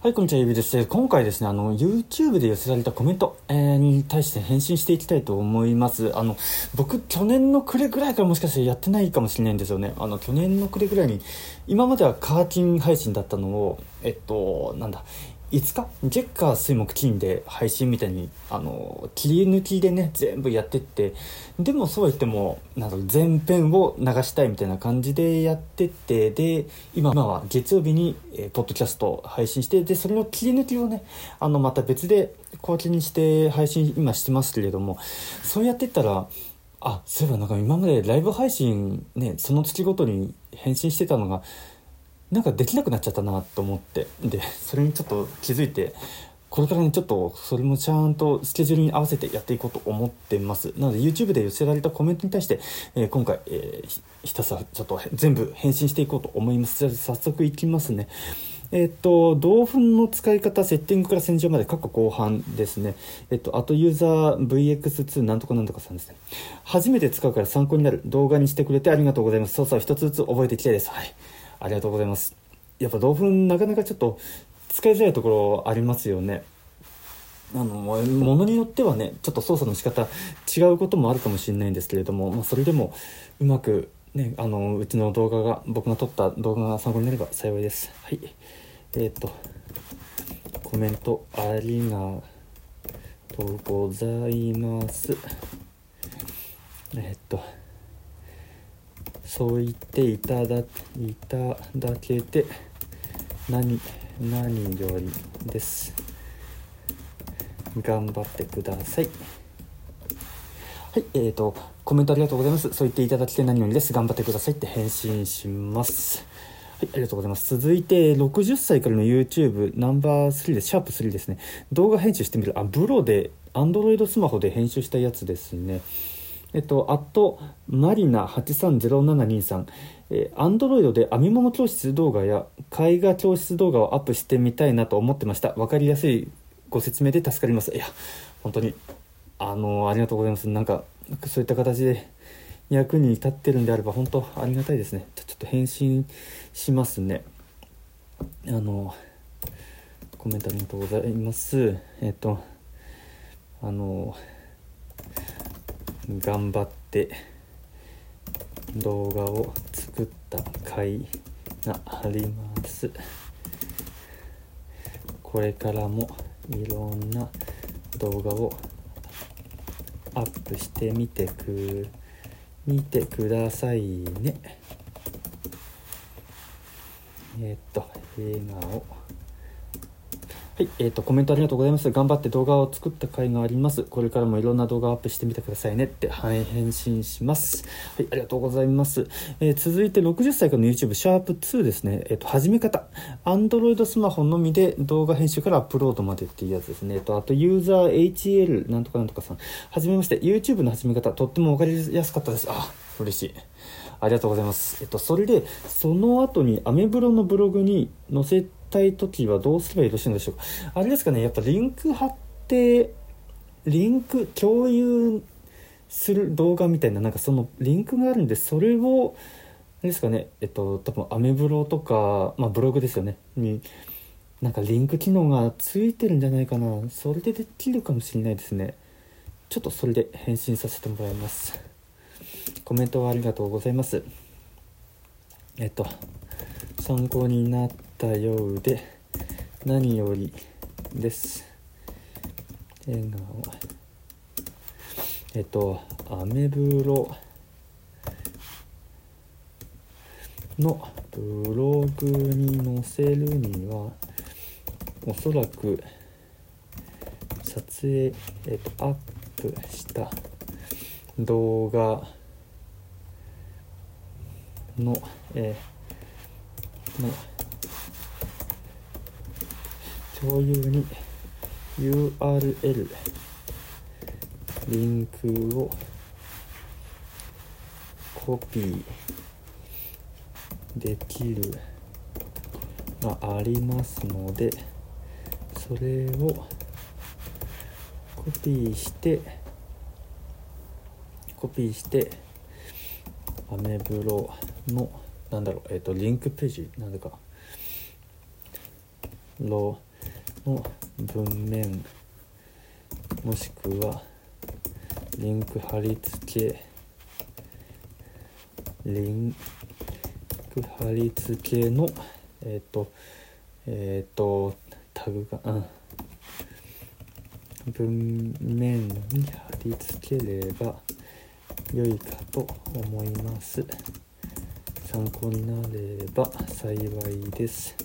はい、こんにちは、ゆびです。今回ですね、あの、YouTube で寄せられたコメント、えー、に対して返信していきたいと思います。あの、僕、去年の暮れぐらいからもしかしてやってないかもしれないんですよね。あの、去年の暮れぐらいに、今まではカーキン配信だったのを、えっと、なんだ、5日？ジェッカー水木金で配信みたいにあの切り抜きでね全部やってって。でもそうは言ってもなんだろう前編を流したいみたいな感じでやってって。で今は月曜日に、えー、ポッドキャスト配信してでそれの切り抜きをねあのまた別で小分けにして配信今してますけれどもそうやってったらあそういえばなんか今までライブ配信ねその月ごとに返信してたのがなんかできなくなっちゃったなと思ってでそれにちょっと気づいてこれからねちょっとそれもちゃんとスケジュールに合わせてやっていこうと思ってますなので YouTube で寄せられたコメントに対して、えー、今回、えー、ひたすらちょっと全部返信していこうと思いますじゃあ早速いきますねえっと、同粉の使い方、セッティングから洗浄まで、過去後半ですね。えっと、あとユーザー VX2 なんとかなんとかさんですね。初めて使うから参考になる動画にしてくれてありがとうございます。そうそう、一つずつ覚えていきたいです。はい。ありがとうございます。やっぱ同粉なかなかちょっと使いづらいところありますよね。あの、ものによってはね、ちょっと操作の仕方違うこともあるかもしれないんですけれども、まあ、それでもうまくね、あの、うちの動画が、僕が撮った動画が参考になれば幸いです。はい。えっ、ー、と、コメントありがとうございます。えっ、ー、と、そう言っていただいただけて何何よりです頑張ってくださいはいえーとコメントありがとうございますそう言っていただきて何よりです頑張ってくださいって返信しますはい、ありがとうございます。続いて、60歳からの YouTube ナンバー3です。シャープ3ですね。動画編集してみる。あ、ブロで、Android スマホで編集したやつですね。えっと、あと、マリナ830723、えー、アンドロイドで編み物教室動画や絵画教室動画をアップしてみたいなと思ってました。わかりやすいご説明で助かります。いや、本当に、あの、ありがとうございます。なんか、そういった形で役に立ってるんであれば、本当ありがたいですね。ちょっと返信しますね。あの、コメントありがとうございます。えっと、あの、頑張って動画を作った甲斐があります。これからもいろんな動画をアップしてみてく見てくださいね。え、っと笑顔はい、えーと、コメントありがとうございます。頑張って動画を作った甲斐があります。これからもいろんな動画をアップしてみてくださいねって、はい、返信します。はい、ありがとうございます。えー、続いて60歳からの YouTube シャープ2ですね。えっ、ー、と、始め方。Android スマホのみで動画編集からアップロードまでっていうやつですね。えっ、と、あと、ユーザー HL なんとかなんとかさん。はじめまして。YouTube の始め方、とってもわかりやすかったです。あ、嬉しい。ありがとうございます。えっと、それで、その後にアメブロのブログに載せたい時はどうすればよろしいのでしょうか？あれですかねやっぱリンク貼ってリンク共有する動画みたいななんかそのリンクがあるんでそれをあれですかねえっと多分アメブロとか、まあ、ブログですよね。になんかリンク機能がついてるんじゃないかな。それでできるかもしれないですね。ちょっとそれで返信させてもらいます。コメントはありがとうございます。えっと参考になったようで何よりです。笑顔えっとアメブロのブログに載せるにはおそらく撮影、えっと、アップした動画の、えーの共有に URL リンクをコピーできるがありますのでそれをコピーしてコピーしてアメブロのなんだろう、えっ、ー、と、リンクページ、なぜか、ロの文面もしくはリンク貼り付け。リンク貼り付けのえっ、ー、とえっ、ー、とタグがうん。文面に貼り付ければ良いかと思います。参考になれば幸いです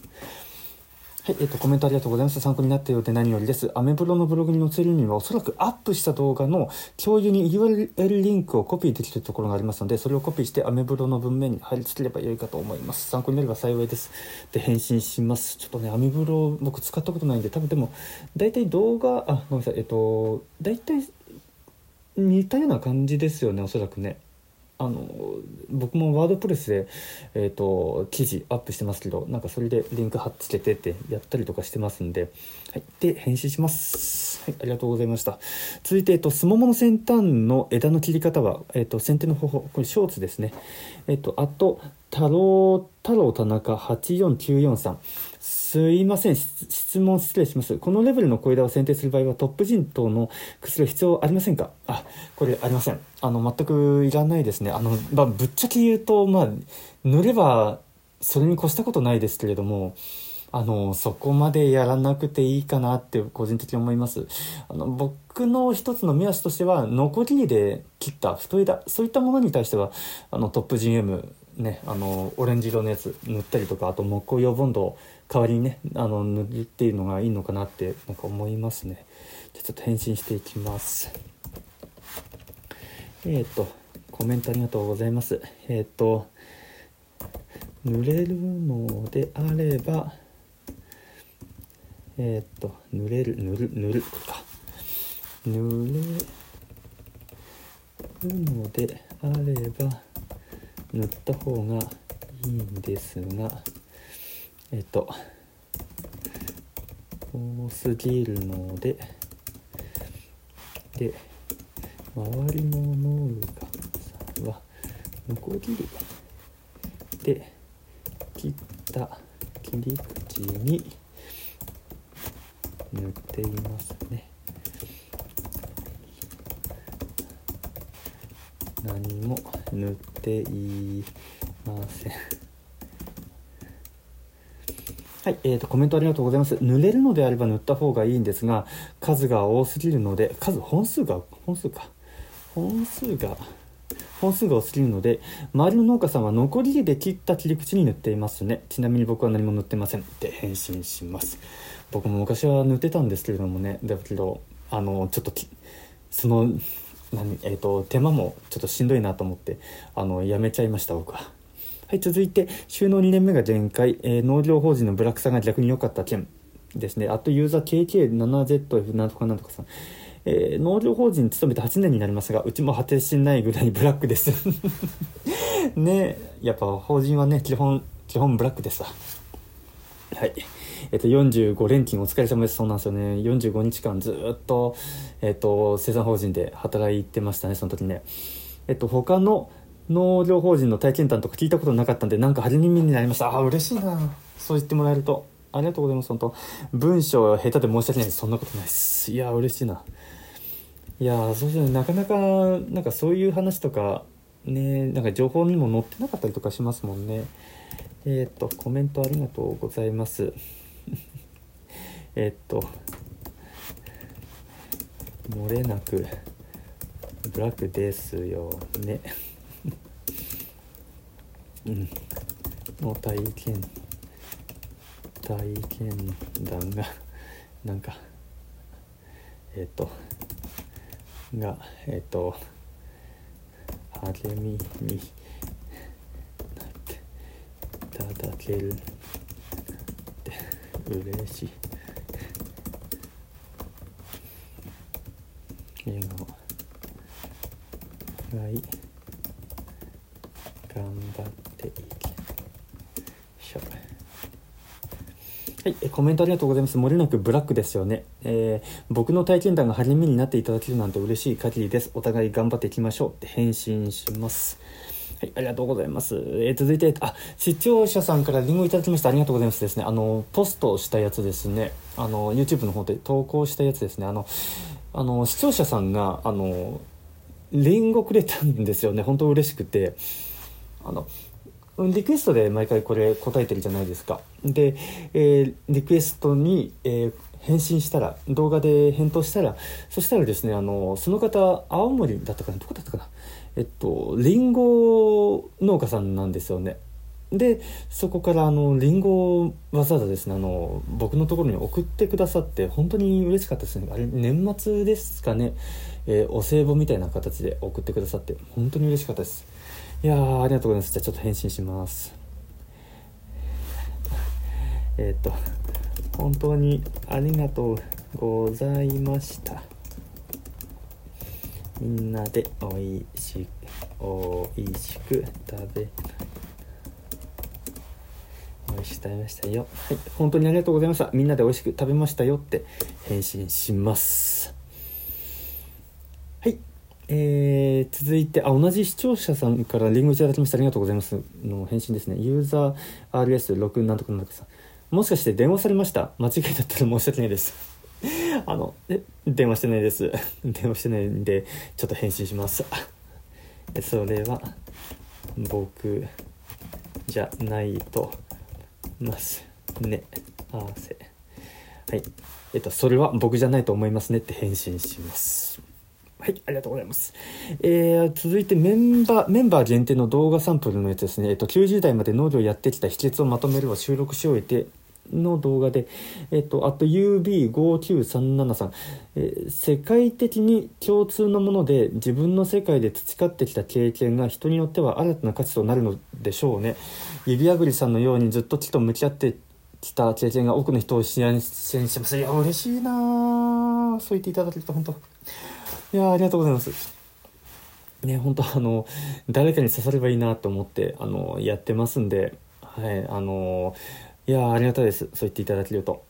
はい、えっ、と、コメントありがとうございます。参考になったようで何よりです。アメブロのブログに載せるには、おそらくアップした動画の共有に URL リンクをコピーできるところがありますので、それをコピーしてアメブロの文面に貼り付ければよいかと思います。参考になれば幸いです。で、返信します。ちょっとね、アメブロ僕使ったことないんで、多分でも、大体動画、あ、ごめんなさい、えっ、と、大体似たような感じですよね、おそらくね。あの僕もワードプレスで、えーと、記事アップしてますけどなんかそれでリンク貼っつけてってやったりとかしてますんで、はい、で返信します、はい、ありがとうございました。続いて、えーと、スモモの先端の枝の切り方は、えーと、先手の方法これショーツですね。えっ、ー、とあと太郎太郎田中8494さんすいません。質問失礼します。このレベルの小枝を選定する場合はトップ陣等の薬は必要ありませんか？あこれありません。あの全くいらないですね。あの、まあ、ぶっちゃけ言うとまあ塗ればそれに越したことないですけれどもあのそこまでやらなくていいかなって個人的に思います。あの僕の一つの目安としては残りで切った太枝そういったものに対してはあのトップ GM ねあのオレンジ色のやつ塗ったりとかあと木工用ボンドを代わりにねあの塗るっていうのがいいのかなってなんか思いますね。じゃちょっと返信していきます。えっ、ー、とコメントありがとうございます。えっ、ー、と塗れるのであればえっ、ー、と塗れる塗る塗るか。塗れるのであれば塗った方がいいんですがえっと多すぎるのでで周りの農家はノコギリで切った切り口に塗っていますね。何も塗っていません。はい、えーと、コメントありがとうございます。塗れるのであれば塗った方がいいんですが、数が多すぎるので、数、本数が、本数か。本数が、本数が多すぎるので、周りの農家さんは残りで切った切り口に塗っていますね。ちなみに僕は何も塗ってません。って返信します。僕も昔は塗ってたんですけれどもね、だけど、あの、ちょっとその、何、えっ、ー、と、手間もちょっとしんどいなと思って、あの、やめちゃいました、僕は。はい、続いて、収納2年目が限界、えー、農業法人のブラックさんが逆に良かった件ですね。あと、ユーザー KK7ZF なんとかなんとかさん。えー、農業法人に勤めて8年になりますが、うちも果てしないぐらいブラックです ねやっぱ法人はね、基本、基本ブラックですわ。はい。えっと、45連勤お疲れ様です。そうなんですよね。45日間ずっと、えっと、生産法人で働いてましたね、その時ね。えっと、他の、農業法人の体験談とか聞いたことなかったんで、なんか初耳になりました。ああ、嬉しいな。そう言ってもらえると。ありがとうございます、本当文章下手で申し訳ないです。そんなことないです。いや、嬉しいな。いやそうですね、なかなか、なんかそういう話とか、ね、なんか情報にも載ってなかったりとかしますもんね。えっ、と、コメントありがとうございます。えっと、漏れなく、ブラックですよね。うん。の体験体験談が なんかえっ、ー、とがえっ、ー、と励みになっていただけるって嬉しい。笑顔。はい。頑張っていきしょはい、コメントありがとうございます。もれなくブラックですよね。えー、僕の体験談が励みになっていただけるなんて嬉しい限りです。お互い頑張っていきましょうって返信します。はい、ありがとうございます。えー続いて、あ、視聴者さんからリンゴいただきました。ありがとうございますですね。あの、ポストしたやつですね。あの、YouTube の方で投稿したやつですね。あの、あの、視聴者さんが、あの、リンゴくれたんですよね。本当嬉しくて。あの、リクエストで毎回これ答えてるじゃないですか。で、えーリクエストに、えー返信したら、動画で返答したら、そしたらですね、あの、その方、青森だったかな、どこだったかな。えっと、リンゴ農家さんなんですよね。で、そこから、あの、リンゴをわざわざですね、あの、僕のところに送ってくださって、本当に嬉しかったですね。あれ、年末ですかね、えーお歳暮みたいな形で送ってくださって、本当に嬉しかったです。いや、ありがとうございます。じゃあちょっと返信します。えーっと、本当にありがとうございました。みんなでおいしおいしく食べおいしく食べましたよはい本当にありがとうございましたみんなでおいしく食べましたよって返信しますえー、続いてあ同じ視聴者さんからリンゴいただきましたありがとうございます。の返信ですね。ユーザー RS6 なんとかなんとかさ。んもしかして電話されました？間違いだったら申し訳ないです。あのえ電話してないです。電話してないんでちょっと返信します。それは僕じゃないとますね。あーせ。はい。えっとそれは僕じゃないと思いますねって返信します。はい、ありがとうございます。えー、続いてメンバー、メンバー限定の動画サンプルのやつですね。えっと、90代まで農業やってきた秘訣をまとめるを収録し終えて、の動画で、えっと、あと UB5937 さん、えー世界的に共通のもので自分の世界で培ってきた経験が人によっては新たな価値となるのでしょうね。指あぐりさんのようにずっと木と向き合ってきた経験が多くの人を幸せにします。いや、嬉しいなぁそう言っていただけると本当。いやありがとうございます。ね、本当あの、誰かに刺さればいいなと思って、あの、やってますんで、はい、あの、いやありがたいです。そう言っていただけると。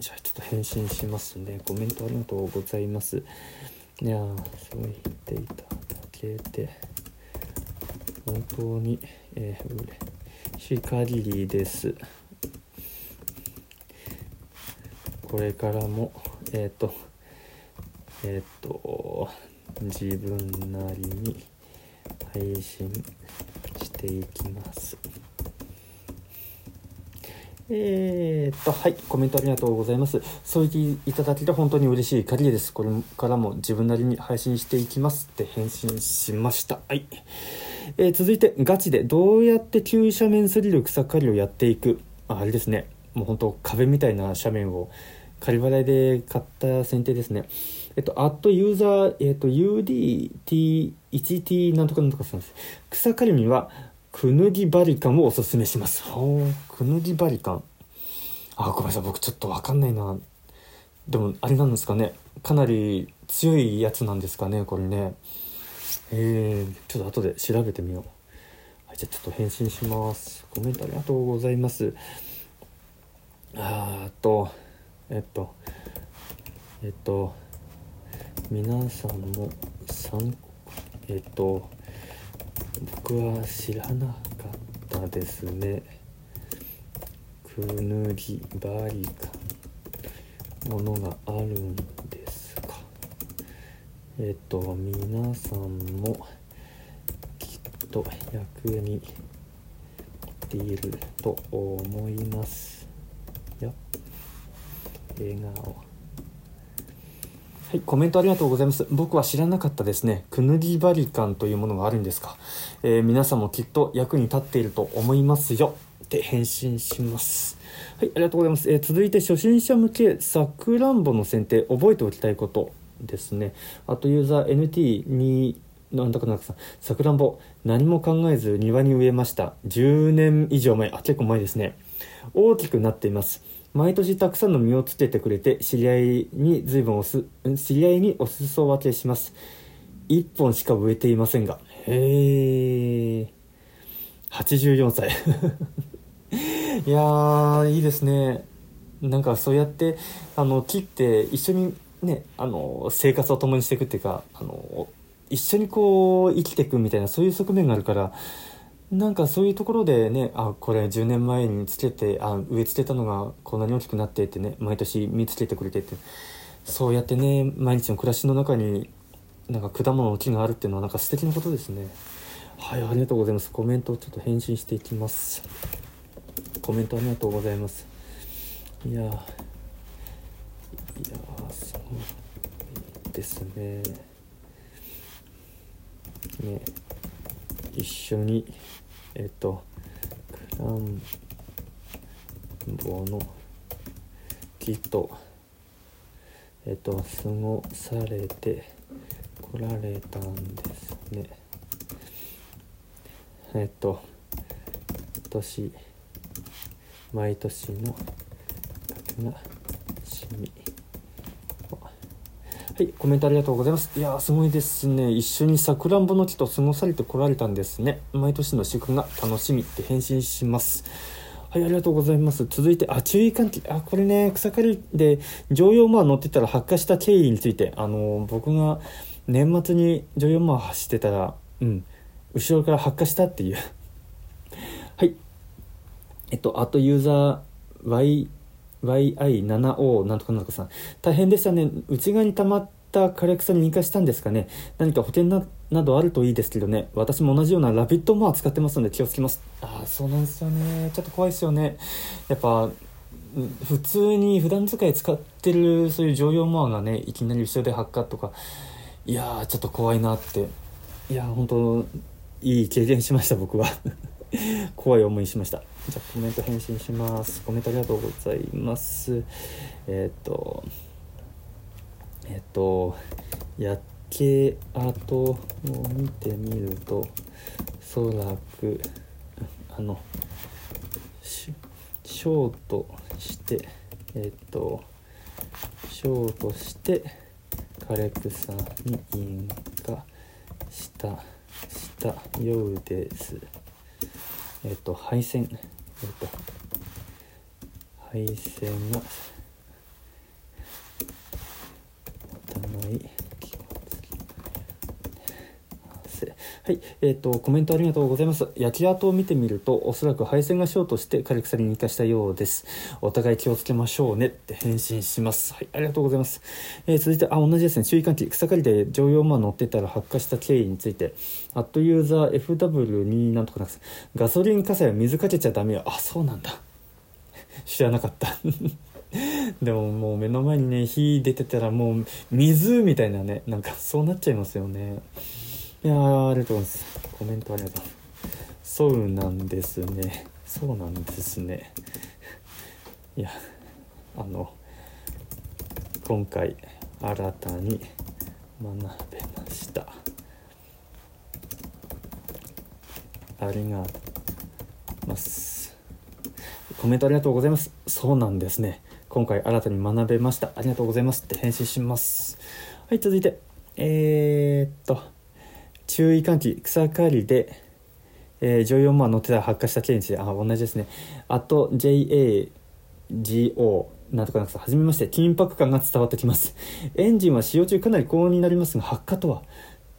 じゃあ、ちょっと返信しますね。コメントありがとうございます。いやそう言っていただけて、本当に、えー、嬉しい限りです。これからも、えっ、と、えっ、と、自分なりに配信していきます。えー、っと、はい、コメントありがとうございます。そう言っていただけて本当に嬉しい限りです。これからも自分なりに配信していきますって返信しました。はい。えー続いて、ガチでどうやって急斜面すぎる草刈りをやっていく。ああれですね。もう本当壁みたいな斜面を仮払いで買った剪定ですね。えっと、アットユーザー、えっと、UDT1T なんとかなんとかすんです。草刈りには、クヌギバリカンをおすすめします。ほう、クヌギバリカン。あ、ごめんなさい、僕ちょっとわかんないな。でも、あれなんですかね。かなり強いやつなんですかね、これね。えー、ちょっと後で調べてみよう。はい、じゃあちょっと返信します。コメントありがとうございます。あーっと、えっと、えっと、皆さんも参えっと、僕は知らなかったですね。くぬぎバリカものがあるんですか。えっと、皆さんもきっと役に立っていると思いますよ。笑顔。はい、コメントありがとうございます。僕は知らなかったですね。クヌギバリカンというものがあるんですか。えー皆さんもきっと役に立っていると思いますよ。って返信します。はい、ありがとうございます。えー続いて初心者向けさくらんぼの剪定、覚えておきたいことですね。あとユーザー NT2 なんだかなんかさ、さくらんぼ、何も考えず庭に植えました。10年以上前、あ、結構前ですね。大きくなっています。毎年たくさんの実をつけてくれて、知り合いに随分おす、知り合いにお裾分けします。1本しか植えていませんが。へえ。84歳。いやー、いいですね。なんかそうやって、あの、切って一緒にね、あの、生活を共にしていくっていうか、あの、一緒にこう生きていくみたいなそういう側面があるからなんかそういうところでねあこれ10年前につけてあ植え付けたのがこんなに大きくなってってね毎年見つけてくれてってそうやってね毎日の暮らしの中になんか果物の木があるっていうのはなんか素敵なことですね。はいありがとうございます。コメントをちょっと返信していきます。コメントありがとうございます。いやいやすごいですね。ね一緒にえっとクランボの木とえっと過ごされてこられたんですね。えっと年毎年の額が趣味はいコメントありがとうございます。いやーすごいですね。一緒にさくらんぼの木と過ごされてこられたんですね。毎年の祝が楽しみって返信します。はいありがとうございます。続いてあ注意喚起。あこれね草刈りで乗用馬乗ってたら発火した経緯について。あのー、僕が年末に乗用馬走ってたらうん後ろから発火したっていう。はい。えっとあとユーザー Y YI7O なんとかなんとかさん。大変でしたね。内側に溜まった枯れ草に引火したんですかね。何か保険ななどあるといいですけどね。私も同じようなラビットモア使ってますので気をつけます。ああそうなんですよね。ちょっと怖いですよね。やっぱ普通に普段使い使ってるそういう乗用モアがねいきなり後ろで発火とか。いやちょっと怖いなって。いやー本当いい経験しました僕は。怖い思いしました。じゃあコメント返信します。コメントありがとうございます。えっ、とえっ、と夜景跡を見てみるとおそらくあのショートしてえっ、とショートして枯れ草に引火したしたようです。えっ、と配線えっ、と。配線が持たなはい、えっ、ー、と、コメントありがとうございます。焼き跡を見てみると、おそらく配線がショートして枯れ草に引火したようです。お互い気をつけましょうねって返信します。はい、ありがとうございます。えー、続いて、あ、同じですね。注意喚起。草刈りで乗用馬乗ってたら発火した経緯について、アットユーザー FW2 なんとかなくガソリン火災は水かけちゃダメよ。あ、そうなんだ。知らなかった。でももう目の前にね火出てたらもう水みたいなねなんかそうなっちゃいますよねいやありがとうございます。コメントありがとう。そうなんですね。そうなんですね。いやあの今回新たに学べました。ありがとうます。コメントありがとうございます。そうなんですね。今回新たに学べました。ありがとうございますって返信します。はい続いて。えー、っと。注意喚起草刈りで、えー、乗用馬乗ってたら発火した件についてあ同じですね。あと JAGO なんとかなんかはじめまして。緊迫感が伝わってきます。エンジンは使用中かなり高温になりますが発火とは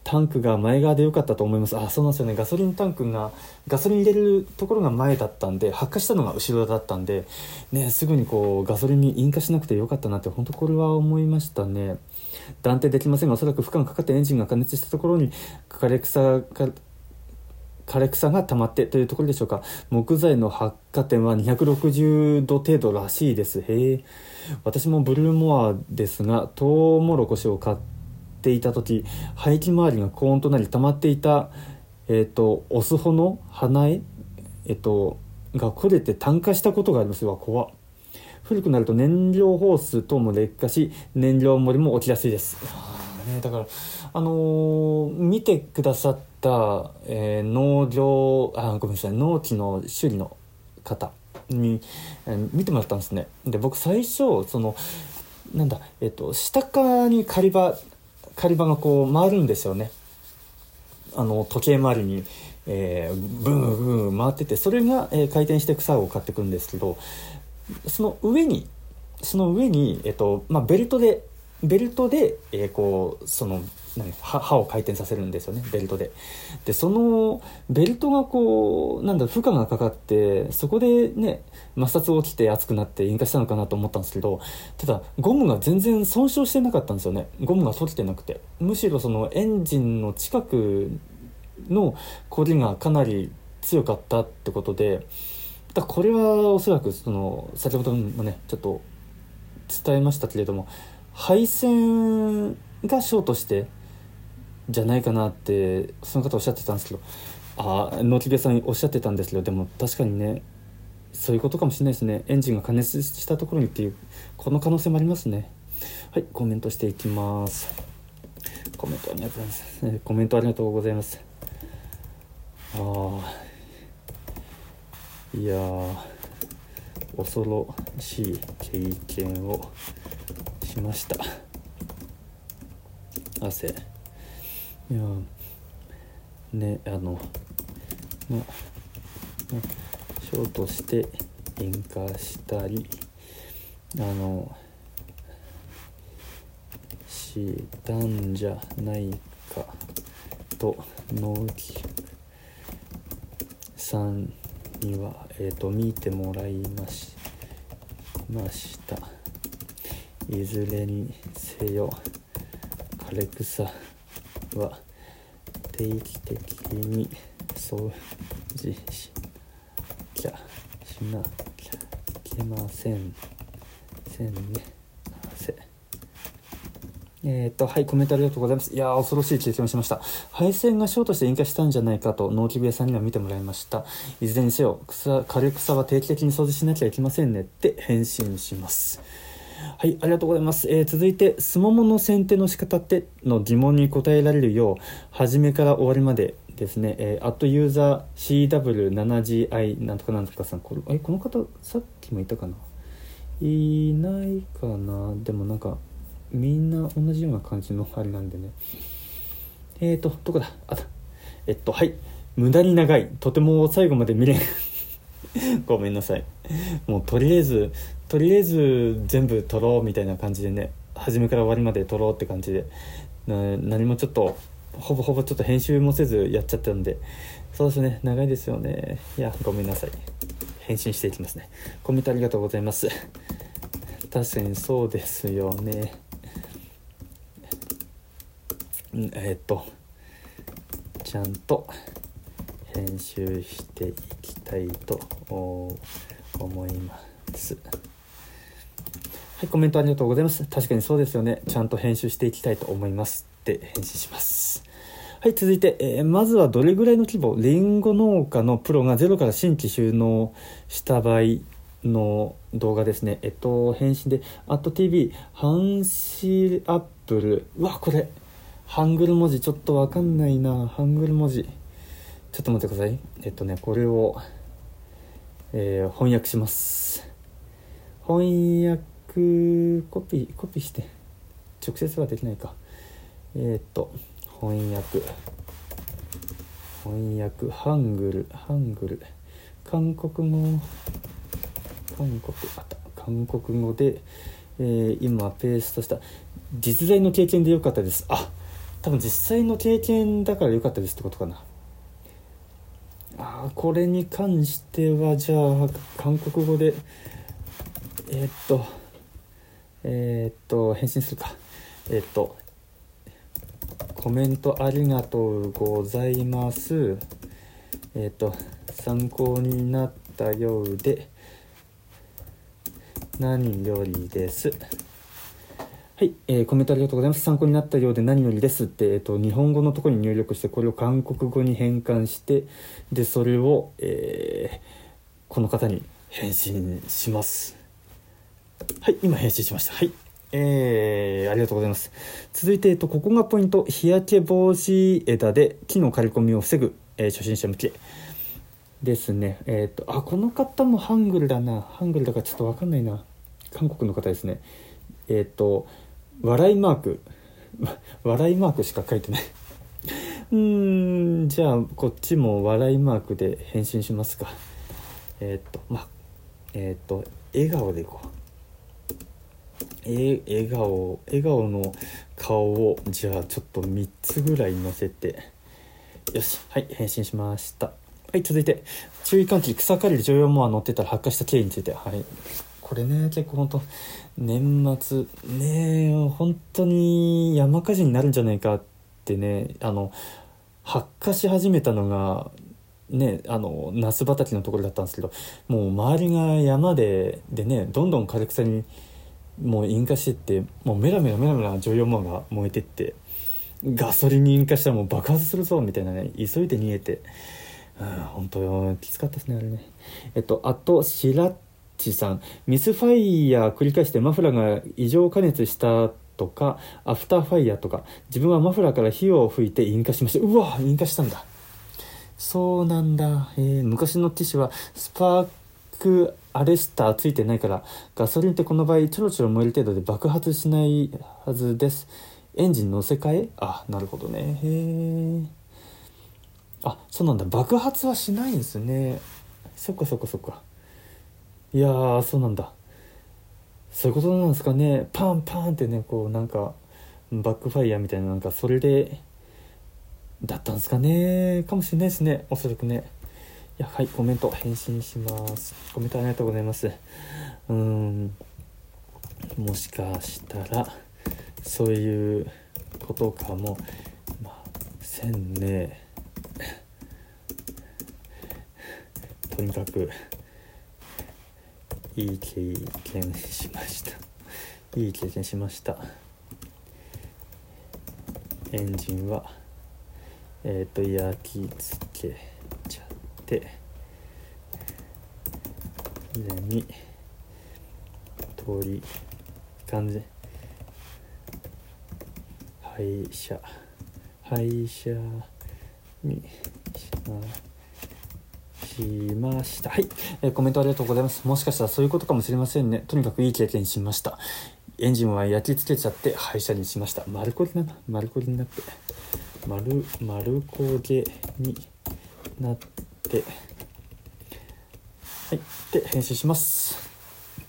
タンクが前側で良かったと思います。あそうなんですよね。ガソリンタンクがガソリン入れるところが前だったんで発火したのが後ろだったんでねすぐにこうガソリンに引火しなくてよかったなって本当これは思いましたね。断定できません。がおそらく負荷がかかってエンジンが加熱したところに枯れ草が枯れ草が溜まってというところでしょうか。木材の発火点は260度程度らしいです。へえ。私もブルーモアですがトウモロコシを買っていた時排気周りが高温となり溜まっていたえっ、ー、とオスホの花絵えっ、ー、とが焦げて炭化したことがあります。よ怖っ。古くなると燃料ホース等も劣化し燃料漏れも起きやすいです。ね、だからあのー、見てくださった、えー、農業あごめんなさい農機の修理の方に、えー、見てもらったんですねで僕最初そのなんだえっ、と下側に狩り場狩り場がこう回るんですよねあの時計回りに、えー、ブンブンブン回っててそれが、え回転して草を買ってくんですけどその上にその上に、えっとまあ、ベルトでベルトで、えー、こうその何歯を回転させるんですよねベルトで。でそのベルトがこうなんだ負荷がかかってそこでね摩擦起きて熱くなって引火したのかなと思ったんですけどただゴムが全然損傷してなかったんですよね。ゴムが取れてなくて。むしろそのエンジンの近くのこりがかなり強かったってことでだこれはおそらくその先ほどもねちょっと伝えましたけれども配線がショートしてじゃないかなってその方おっしゃってたんですけどああ野木部さんおっしゃってたんですけどでも確かにねそういうことかもしれないですね。エンジンが加熱したところにっていうこの可能性もありますね。はいコメントしていきます。コメントありがとうございます、コメントありがとうございます。ああいや恐ろしい経験をしました。汗。いやねあのまあショートして引火したりあのしたんじゃないかと納期。さんには、えーと、見てもらいましました。いずれにせよ枯れ草は定期的に掃除しなきゃいけません。せんね。えっ、と、はい、コメントありがとうございます。いや恐ろしい経験をしました。配線がショートして引火したんじゃないかと、農機部屋さんには見てもらいました。いずれにせよ、草、枯れ草は定期的に掃除しなきゃいけませんねって返信します。はい、ありがとうございます。えー、続いて、スモモの剪定の仕方っての疑問に答えられるよう、初めから終わりまでですね、えー、アットユーザー CW7GI なんとかなんとかさん、これ、え、この方、さっきもいたかないないかなでもなんか、みんな同じような感じのあれなんでね。えーとどこだ？あった。えっとはい。無駄に長い。とても最後まで見れん ごめんなさい。もうとりあえずとりあえず全部撮ろうみたいな感じでね。初めから終わりまで撮ろうって感じで。何もちょっとほぼほぼちょっと編集もせずやっちゃったんで。そうですね。長いですよね。いやごめんなさい。返信していきますね。コメントありがとうございます。確かにそうですよね。えっ、とちゃんと編集していきたいと思います。はいコメントありがとうございます。確かにそうですよね。ちゃんと編集していきたいと思いますって返信します。はい続いて、えー、まずはどれぐらいの規模りんご農家のプロがゼロから新規収納した場合の動画ですね。えっと返信で「@TV ハンシアップル」うわこれハングル文字ちょっとわかんないな。ハングル文字。ちょっと待ってください。えっとねこれを、えー、翻訳します。翻訳コピーコピーして。直接はできないか。えー、っと翻訳。翻訳。ハングル。ハングル。韓国語。韓国。あった。韓国語で、えー、今ペーストした。実在の経験でよかったです。あ多分実際の経験だから良かったですってことかな。あこれに関してはじゃあ韓国語でえー、っとえー、っと返信するか。えー、っとコメントありがとうございます。えっと参考になったようで何よりです。はい、えー、コメントありがとうございます。参考になったようで何よりですって、えっ、ー、と、日本語のところに入力して、これを韓国語に変換して、で、それを、えー、この方に返信します。はい、今返信しました。はい。えー、ありがとうございます。続いて、えっと、ここがポイント。日焼け防止枝で木の刈り込みを防ぐ、えー、初心者向け。ですね。えっ、ー、と、あ、この方もハングルだな。ハングルだからちょっとわかんないな。韓国の方ですね。えっ、と、笑いマーク。笑いマークしか書いてない。うーんじゃあこっちも笑いマークで返信しますか。えー、っとまあえー、っと笑顔でいこう。え笑顔笑顔の顔をじゃあちょっと3つぐらい載せて。よしはい返信しました。はい続いて。注意喚起草刈りで常用モア乗ってたら発火した経緯について。はい。これね結構本当年末ね本当に山火事になるんじゃないかってねあの発火し始めたのがねあのナス畑のところだったんですけどもう周りが山ででねどんどん枯れ草にもう引火してってもうメラメラメラメラ乗用門が燃えてってガソリンに引火したらもう爆発するぞみたいなね急いで逃げて。うん本当きつかったですねあれね。えっとあとしらっちさんミスファイヤー繰り返してマフラーが異常加熱したとかアフターファイヤーとか自分はマフラーから火を吹いて引火しました。うわ引火したんだ。そうなんだ、えー、昔のティッシュはスパークアレスターついてないからガソリンってこの場合ちょろちょろ燃える程度で爆発しないはずです。エンジン乗せ替えあなるほどね。へえあそうなんだ。爆発はしないんですね。そっかそっかそっか。いやーそうなんだ。そういうことなんですかね。パンパンってねこうなんかバックファイヤーみたいななんかそれでだったんですかね。かもしれないですね。おそらくね。いやはいコメント返信します。コメントありがとうございます。うん。もしかしたらそういうことかも。まあせんね。とにかくいい経験しました。いい経験しました。エンジンはえっ、ー、と焼き付けちゃってでに取り感じ廃車廃車にしました。はい、えー、コメントありがとうございます。もしかしたらそういうことかもしれませんね。とにかくいい経験しました。エンジンは焼き付けちゃって廃車にしました。丸こりな。丸こりになって。丸丸焦げになって。はい。で編集します。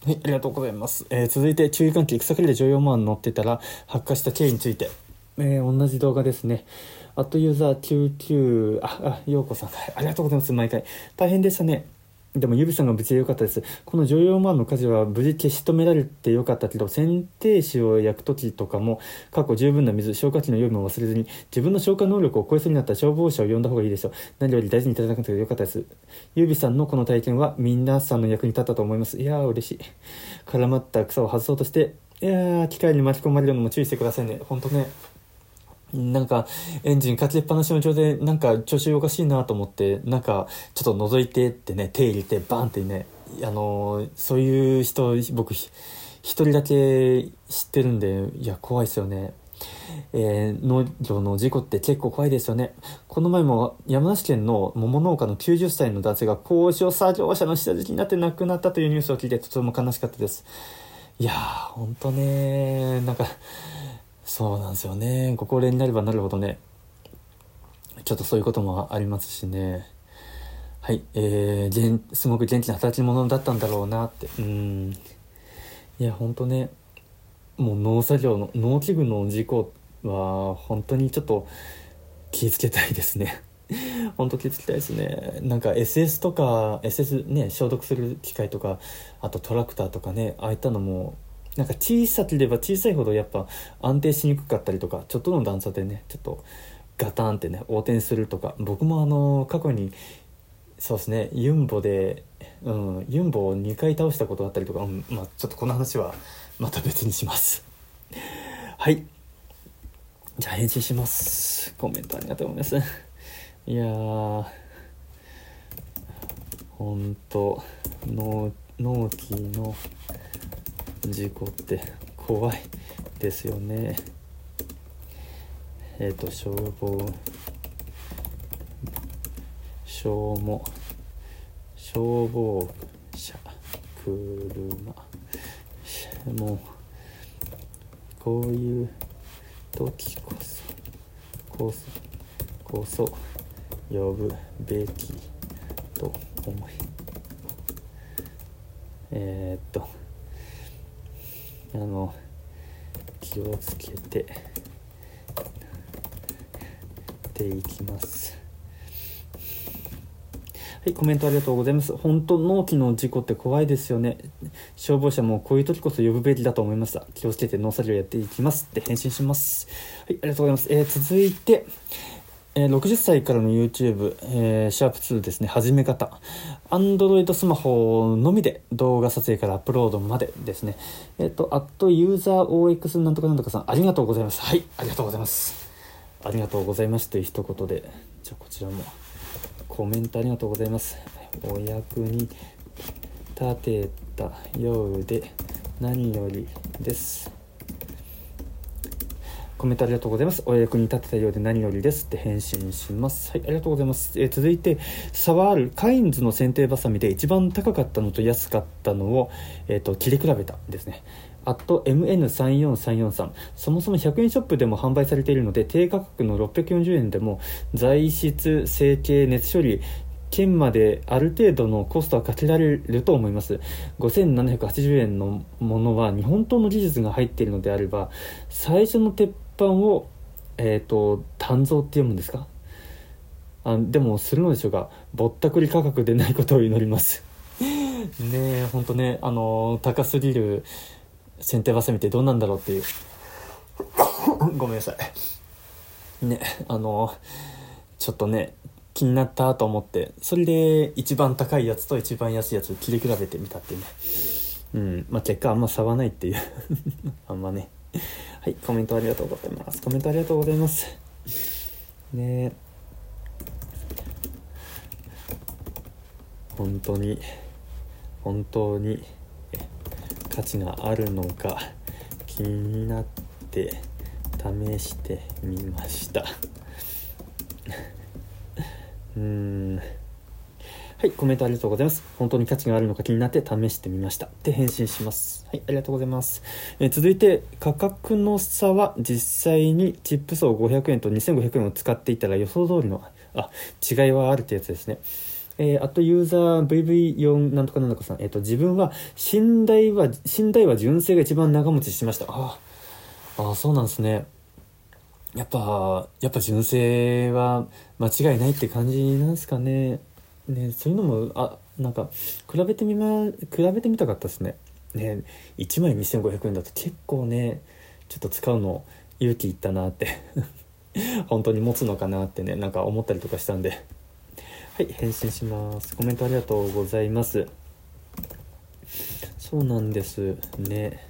はい。ありがとうございます、えー、続いて注意喚起。草刈りで乗用マン乗ってたら発火した経緯について、えー、同じ動画ですね。アットユーザー99ああようこさん、ありがとうございます毎回大変でしたねでも、ユビさんが無事でよかったです。この常用マンの火事は無事消し止められてよかったけど、剪定紙を焼く時とかも、過去十分な水、消火器の用意も忘れずに、自分の消火能力を超えそうになった消防車を呼んだ方がいいでしょう。何より大事にいただかなくてよかったです。ユビさんのこの体験は、皆さんの役に立ったと思います。いやー、嬉しい。絡まった草を外そうとして、いやー、機械に巻き込まれるのも注意してくださいね。ほんとね。なんかエンジンかけっぱなしの状態でなんか調子おかしいなと思ってなんかちょっと覗いてってね手入れてバーンってねあのそういう人僕一人だけ知ってるんでいや怖いですよね。えー、農業の事故って結構怖いですよね。この前も山梨県の桃農家の90歳の男性が高所作業車の下敷きになって亡くなったというニュースを聞いてとても悲しかったです。いやー、ほんとねなんかそうなんですよね。ご高齢になればなるほどね。ちょっとそういうこともありますしね。はいえー、すごく元気な働き者だったんだろうなって。うん。いやほんとねもう農作業の農機具の事故は本当にちょっと気をつけたいですね。本当気をつけたいですね。なんか SS とか SS ね消毒する機械とかあとトラクターとかねああいったのもなんか小さければ小さいほどやっぱ安定しにくかったりとかちょっとの段差でねちょっとガタンってね横転するとか僕もあの過去にそうですねユンボで、うん、ユンボを2回倒したことあったりとか、うん、まあ、ちょっとこの話はまた別にします。はい。じゃあ返信します。コメントありがとうございます。いやーほんと納期の事故って怖いですよね。えっ、ー、と消防消防消防車車。もうこういう時こそこそこそ呼ぶべきと思いえー、っと。あの気をつけてていきますはい、コメントありがとうございます。本当、納期の事故って怖いですよね。消防車もこういう時こそ呼ぶべきだと思いました。気をつけて農作業やっていきますって返信します。はい、ありがとうございます。えー、続いて、え、60歳からの YouTube、えー、シャープ2ですね、始め方。Android スマホのみで動画撮影からアップロードまでですね。えっ、ー、と、アットユーザー OX なんとかなんとかさん、ありがとうございます。はい、ありがとうございます。ありがとうございますという一言で、じゃあこちらもコメントありがとうございます。お役に立てたようで何よりです。コメントありがとうございます。お役に立てたようで何よりですって返信します。はい、ありがとうございます。えー、続いて、差はあるカインズの剪定バサミで一番高かったのと安かったのを、えっ、ー、と、切り比べたですね。あと MN34343 そもそも100円ショップでも販売されているので低価格の640円でも材質成形熱処理県まである程度のコストはかけられると思います5780円のものは日本刀の技術が入っているのであれば最初の鉄板をえっ、ー、と鍛造って読むんですか？あでもするのでしょうか？ぼったくり価格でないことを祈ります。ねえほんとねあの高すぎる剪定バサミってどうなんだろうっていう。ごめんなさい。ねあのちょっとね気になったと思ってそれで一番高いやつと一番安いやつ切り比べてみたっていうね。うんまあ結果あんま差はないっていう。あんまね。はいコメントありがとうございます。コメントありがとうございます。ね。本当に本当に価値があるのか気になって試してみました。うん。はい、コメントありがとうございます。本当に価値があるのか気になって試してみました。で、返信します。はい、ありがとうございます。えー、続いて、価格の差は実際にチップ層500円と2500円を使っていたら予想通りの、あ、違いはあるってやつですね。えー、あとユーザー VV4 なんとかなんとかさん、えっ、ー、と、自分は、信頼は、信頼は純正が一番長持ちしました。ああ、そうなんですね。やっぱ、やっぱ純正は間違いないって感じなんですかね。ね、そういうのも、あ、なんか、比べてみま、比べてみたかったですね。ね、1枚2500円だと結構ね、ちょっと使うの勇気いったなって 本当に持つのかなってね、なんか思ったりとかしたんで。はい、返信します。コメントありがとうございます。そうなんですね。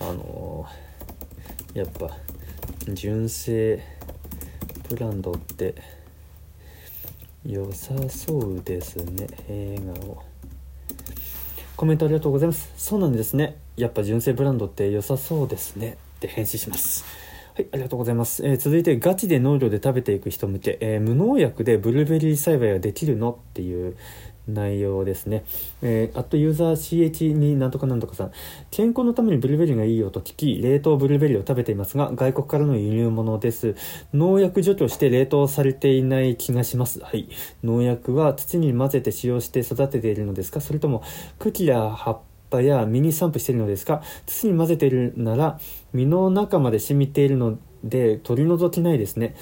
あのやっぱ、純正ブランドって良さそうですね。映画をコメントありがとうございます。そうなんですね。やっぱ純正ブランドって良さそうですね。って返信します。はい、ありがとうございます。えー、続いて、ガチで農業で食べていく人向け、えー、無農薬でブルーベリー栽培はできるの？っていう内容ですね。えー、あとユーザー CH になんとかなんとかさん。健康のためにブルーベリーがいいよと聞き、冷凍ブルーベリーを食べていますが、外国からの輸入物です。農薬除去して冷凍されていない気がします。はい。農薬は土に混ぜて使用して育てているのですか？それとも茎や葉っぱや実に散布しているのですか？土に混ぜているなら、実の中まで染みているので取り除きないですね。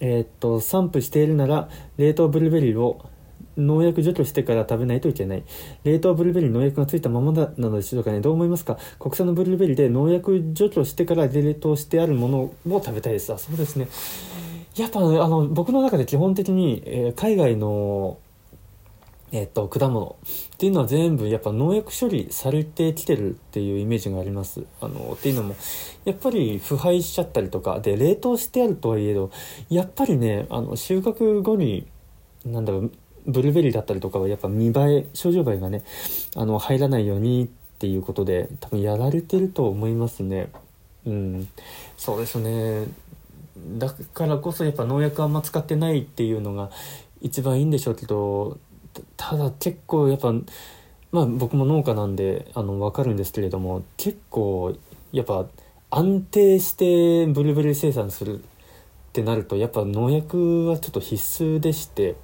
えー、っと、散布しているなら、冷凍ブルーベリーを農薬除去してから食べないといけない。冷凍ブルーベリー農薬がついたままだなのでしょうかね。どう思いますか？国産のブルーベリーで農薬除去してから冷凍してあるものを食べたいです。あ、そうですね。やっぱ、あの、僕の中で基本的に、えー、海外の、えっ、と、果物っていうのは全部やっぱ農薬処理されてきてるっていうイメージがあります。あの、っていうのも、やっぱり腐敗しちゃったりとか、で、冷凍してあるとはいえど、やっぱりね、あの、収穫後に、なんだろう、ブルーベリーだったりとかはやっぱ見栄え症状映えがねあの入らないようにっていうことで多分やられてると思いますね。うん。そうですね。だからこそやっぱ農薬あんま使ってないっていうのが一番いいんでしょうけどただ結構やっぱまあ僕も農家なんであの分かるんですけれども結構やっぱ安定してブルーベリー生産するってなるとやっぱ農薬はちょっと必須でして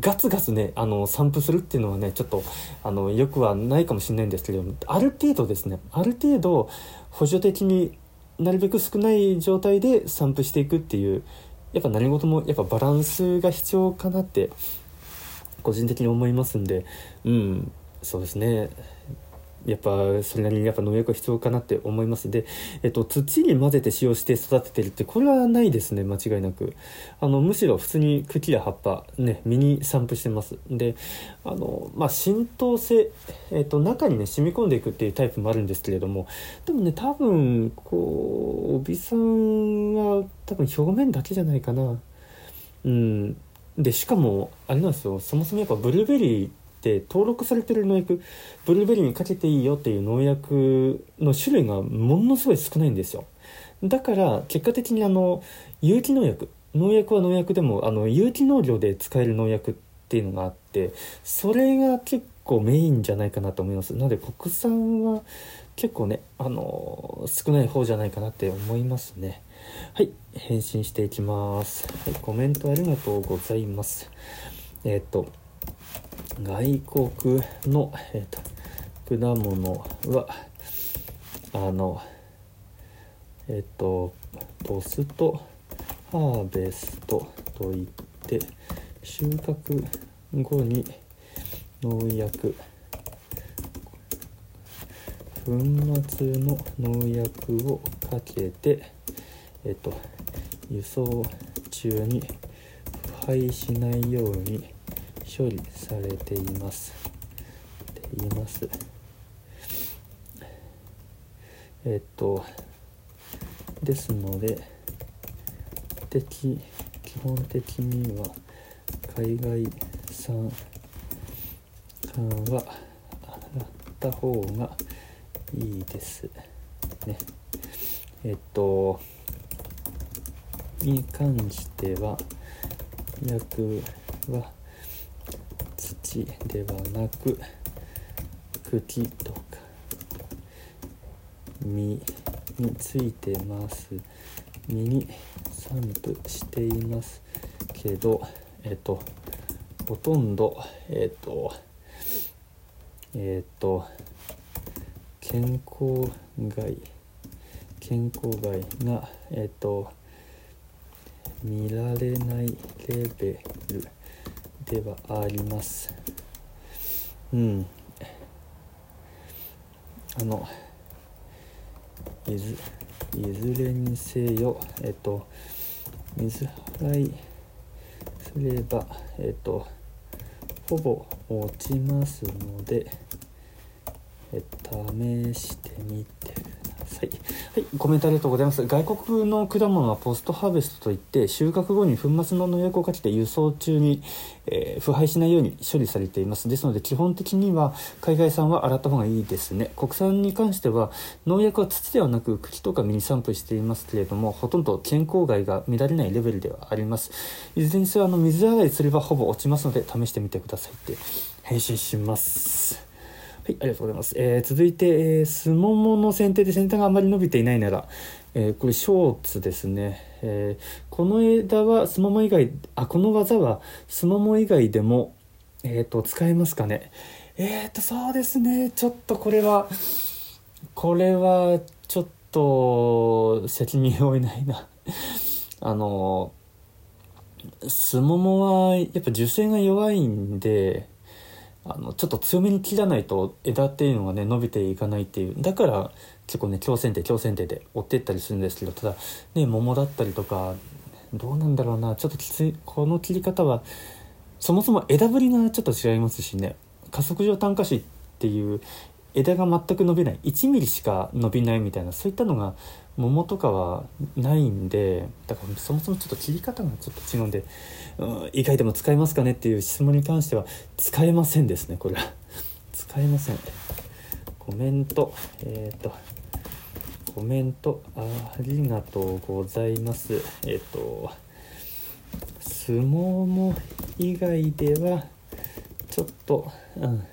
ガツガツねあの散布するっていうのはねちょっとあのよくはないかもしれないんですけどある程度ですねある程度補助的になるべく少ない状態で散布していくっていうやっぱ何事もやっぱバランスが必要かなって個人的に思いますんでうんそうですね。やっぱそれなりにやっぱ農薬が必要かなって思います。で、えっと、土に混ぜて使用して育ててるってこれはないですね間違いなく。あのむしろ普通に茎や葉っぱね実に散布してます。であのまあ浸透性、えっと、中にね染み込んでいくっていうタイプもあるんですけれどもでもね多分こうおびさんは多分表面だけじゃないかな。うん。でしかもあれなんですよ。そもそもやっぱブルーベリーって登録されてる農薬ブルーベリーにかけていいよっていう農薬の種類がものすごい少ないんですよ。だから結果的にあの有機農薬農薬は農薬でもあの有機農業で使える農薬っていうのがあってそれが結構メインじゃないかなと思います。なので国産は結構ねあの少ない方じゃないかなって思いますね。はい返信していきます。はいコメントありがとうございます。えっ、と外国の、えーと、果物はあのえっ、ー、とポストハーベストといって収穫後に農薬粉末の農薬をかけてえっ、ー、と輸送中に腐敗しないように処理されています。って言います。えっとですので的基本的には海外産は洗った方がいいですね。えっとに関しては薬は土ではなく茎とか実についてます。実に散布していますけどえっとほとんどえっとえっと健康害健康害がえっと見られないレベルではあります。うん。あのいずいずれにせよえっと水払いすればえっとほぼ落ちますので試してみて。さい。はい、コメントありがとうございます。外国の果物はポストハーベストといって、収穫後に粉末の農薬をかけて輸送中に、えー、腐敗しないように処理されています。ですので、基本的には海外産は洗った方がいいですね。国産に関しては、農薬は土ではなく茎とか実に散布していますけれども、ほとんど健康害が乱れないレベルではあります。いずれにせよ、あの、水洗いすればほぼ落ちますので、試してみてくださいって返信します。はい、ありがとうございます。えー、続いて、えー、スモモの剪定で先端があまり伸びていないなら、えー、これショーツですね。えー、この枝はスモモ以外、あ、この技はスモモ以外でも、えっ、と、使えますかね。えっ、と、そうですね。ちょっとこれは、これは、ちょっと、責任を負えないな。あの、スモモは、やっぱ樹勢が弱いんで、あのちょっと強めに切らないと枝っていうのがね伸びていかないっていう。だから結構ね強剪定強剪定で折っていったりするんですけどただね桃だったりとかどうなんだろうな。ちょっときつい。この切り方はそもそも枝ぶりがちょっと違いますしね。加速上炭化紙っていう枝が全く伸びない。1ミリしか伸びないみたいなそういったのが桃とかはないんでだからそもそもちょっと切り方がちょっと違うんで、うん、意外でも使えますかねっていう質問に関しては使えませんですねこれは。使えません。コメント。えっ、ー、とコメント。ありがとうございます。えっ、ー、と相撲も以外ではちょっとうん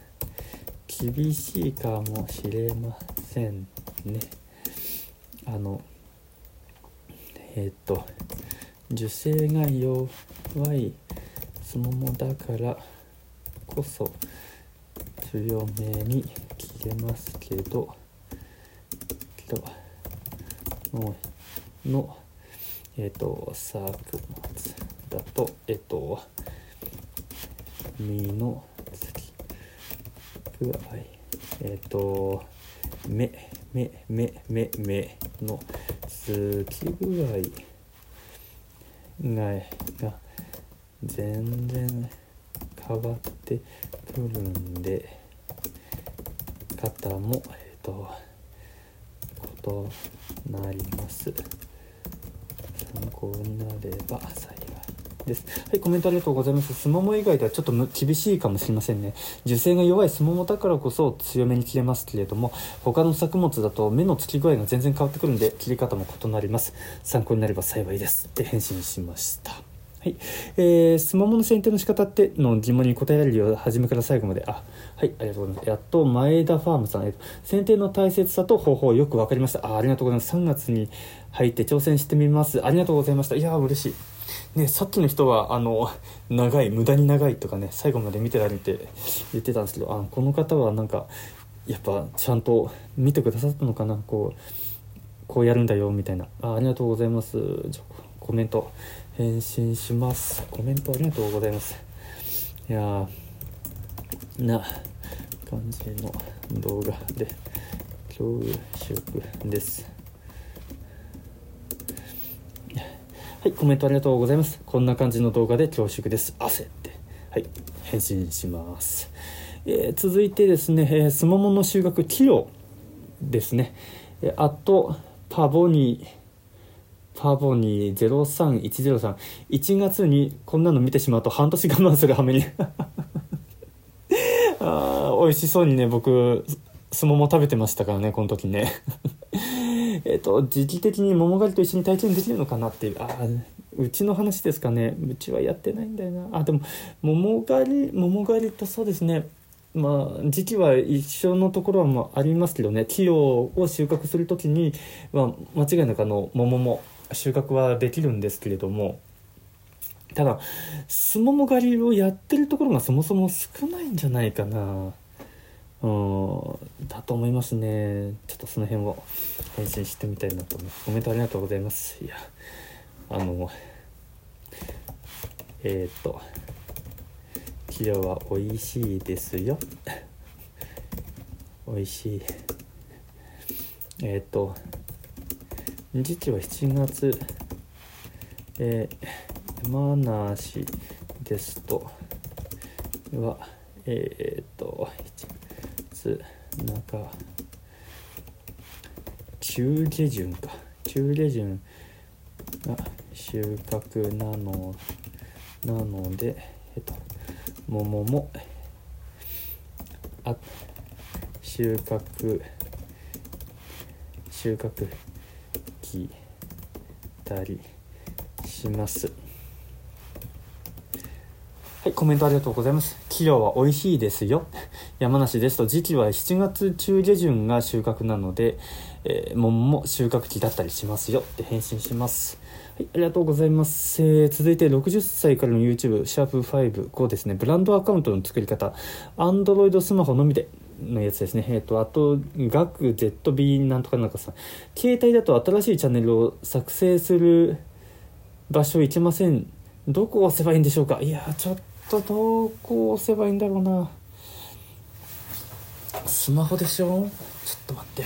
厳しいかもしれませんね。あのえっ、と受精が弱いそのもだからこそ強めに切れますけどけどののえっ、と作物だとえっ、と身のつき具合えっ、と目目目目目のつき具合がが全然変わってくるんで方もえっ、と異なります。参考になれば幸い。ですはいコメントありがとうございますスモモ以外ではちょっと厳しいかもしれませんね樹勢が弱いスモモだからこそ強めに切れますけれども他の作物だと目のつき具合が全然変わってくるんで切り方も異なります参考になれば幸いですって返信しましたはい。えー、スモモの剪定の仕方っての疑問に答えられるよう、初めから最後まで。あ、はい、ありがとうございます。やっと前田ファームさん、えっと、剪定の大切さと方法よく分かりました。あ、ありがとうございます。3月に入って挑戦してみます。ありがとうございました。いやー、嬉しい。ね、さっきの人は、あの、長い、無駄に長いとかね、最後まで見てられて言ってたんですけど、あこの方はなんか、やっぱちゃんと見てくださったのかな、こう、こうやるんだよ、みたいな。あありがとうございます。じゃコメント。返信しますコメントありがとうございますいやーな感じの動画で恐縮ですはいコメントありがとうございます。こんな感じの動画で恐縮です。汗って。はい返信します。えー、続いてですね、えー、スモモの収穫キロですね、え、あとパボニーパボニー03103 1月にこんなの見てしまうと半年我慢する羽目に。あ美味しそうにね僕相撲も食べてましたからねこの時ね。えっと時期的に桃狩りと一緒に体験できるのかなっていうああうちの話ですかね。うちはやってないんだよな。あでも桃狩り桃狩りとそうですね。まあ、時期は一緒のところはまありますけどね。木を収穫する時に、まあ、間違いなくあの桃も収穫はできるんですけれども。ただすもも狩りをやってるところがそもそも少ないんじゃないかな。だと思いますね。ちょっとその辺を返信してみたいなと思いますコメントありがとうございます。いやあのえっ、ー、とキヨは美味しいですよ。美味しい。えっ、ー、と時は7月、えー、山梨ですと。は、えー、っと、月中、中下旬か。中下旬が収穫なの、なので、えっと、桃も、あ、収穫、収穫きたりしますはいコメントありがとうございます。企業は美味しいですよ。山梨ですと時期は7月中下旬が収穫なので、えー、桃も収穫期だったりしますよ。って返信します。はい、ありがとうございます。えー、続いて60歳からの YouTube、シャープ5、5ですね、ブランドアカウントの作り方、Android スマホのみでのやつですね。えっ、ー、と、あと、学 ZB なんとかなんかさ、携帯だと新しいチャンネルを作成する場所行けません。どこを押せばいいんでしょうか。いやちょっととどこを押せばいいんだろうな。スマホでしょ？ちょっと待って。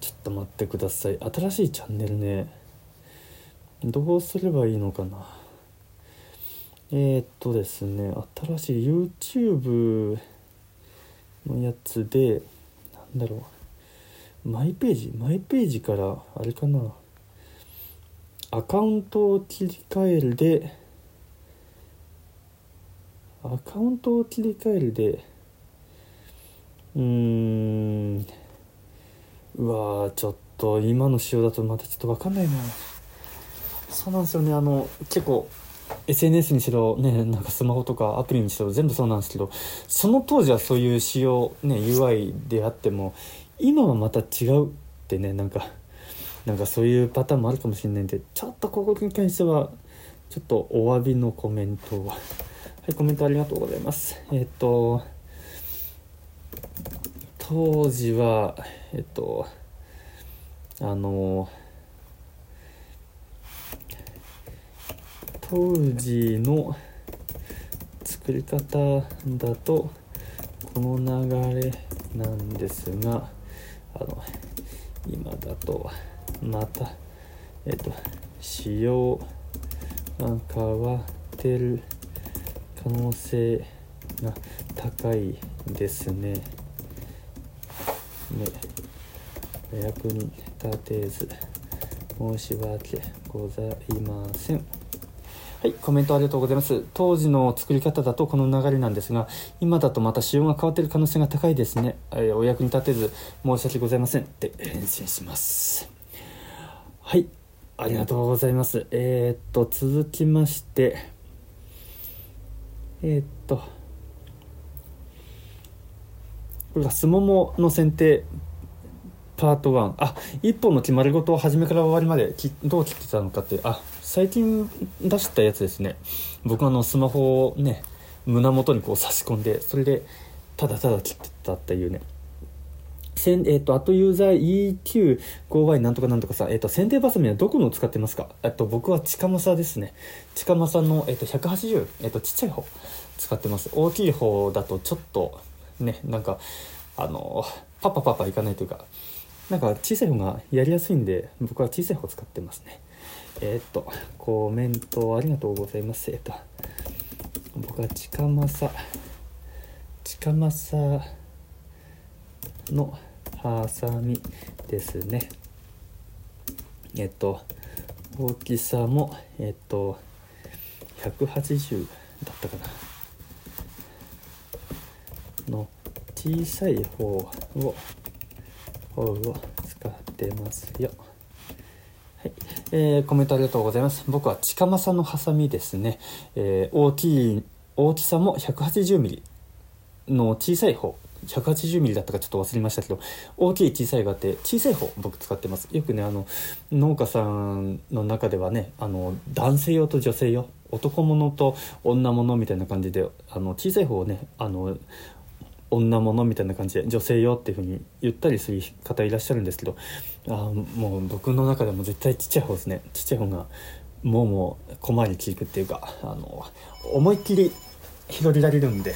ちょっと待ってください。新しいチャンネルね。どうすればいいのかな。えー、っとですね、新しい YouTube のやつでなんだろうマイページ？マイページからあれかなアカウントを切り替えるでアカウントを切り替えるでうーんうわちょっと今の仕様だとまたちょっと分かんないな。そうなんですよね。あの結構 SNS にしろ、ね、なんかスマホとかアプリにしろ全部そうなんですけどその当時はそういう仕様、ね、UI であっても今はまた違うってねなんかなんかそういうパターンもあるかもしれないんでちょっとここに関してはちょっとお詫びのコメントを。いコメントありがとうございます。えっ、と当時はえっ、とあの当時の作り方だとこの流れなんですがあの今だとまたえっと仕様が変わってる可能性が高いですね。ねお役に立てず申し訳ございません。はい、コメントありがとうございます。当時の作り方だとこの流れなんですが、今だとまた仕様が変わっている可能性が高いですね。え、お役に立てず申し訳ございませんって返信します。はい、ありがとうございます。えー、っと、続きまして、えー、っと、これがすももの剪定パート1あ一本の決まり事を初めから終わりまできどう切ってたのかってあ最近出したやつですね。僕あのスマホをね胸元にこう差し込んでそれでただただ切ってたっていうね。せんえっ、ー、と、あとユーザー EQ5Y なんとかなんとかさ、えっ、ー、と、剪定バサミはどこのを使ってますか？えっと、僕は近政ですね。近政の、えっ、ー、と、180、えっと、ちっちゃい方使ってます。大きい方だとちょっと、ね、なんか、あの、パパパパいかないというか、なんか小さい方がやりやすいんで、僕は小さい方使ってますね。え、っと、コメントありがとうございます。えっと、僕は近政、近政のハサミですね。えっと、大きさも、えっと、180だったかな。の小さい方を方を使ってますよ。はい、えー、コメントありがとうございます。僕は近政のハサミですね。えー、大きい、大きさも 180mm の小さい方。180mm だったかちょっと忘れましたけど大きい小さいがあって小さい方僕使ってます。よくねあの農家さんの中ではねあの男性用と女性用男物と女物みたいな感じであの小さい方をねあの女物みたいな感じで女性よっていうふうに言ったりする方いらっしゃるんですけどあもう僕の中でも絶対ちっちゃい方ですね。ちっちゃい方がもうもう小回り利くっていうかあの思いっきり拾りられるんで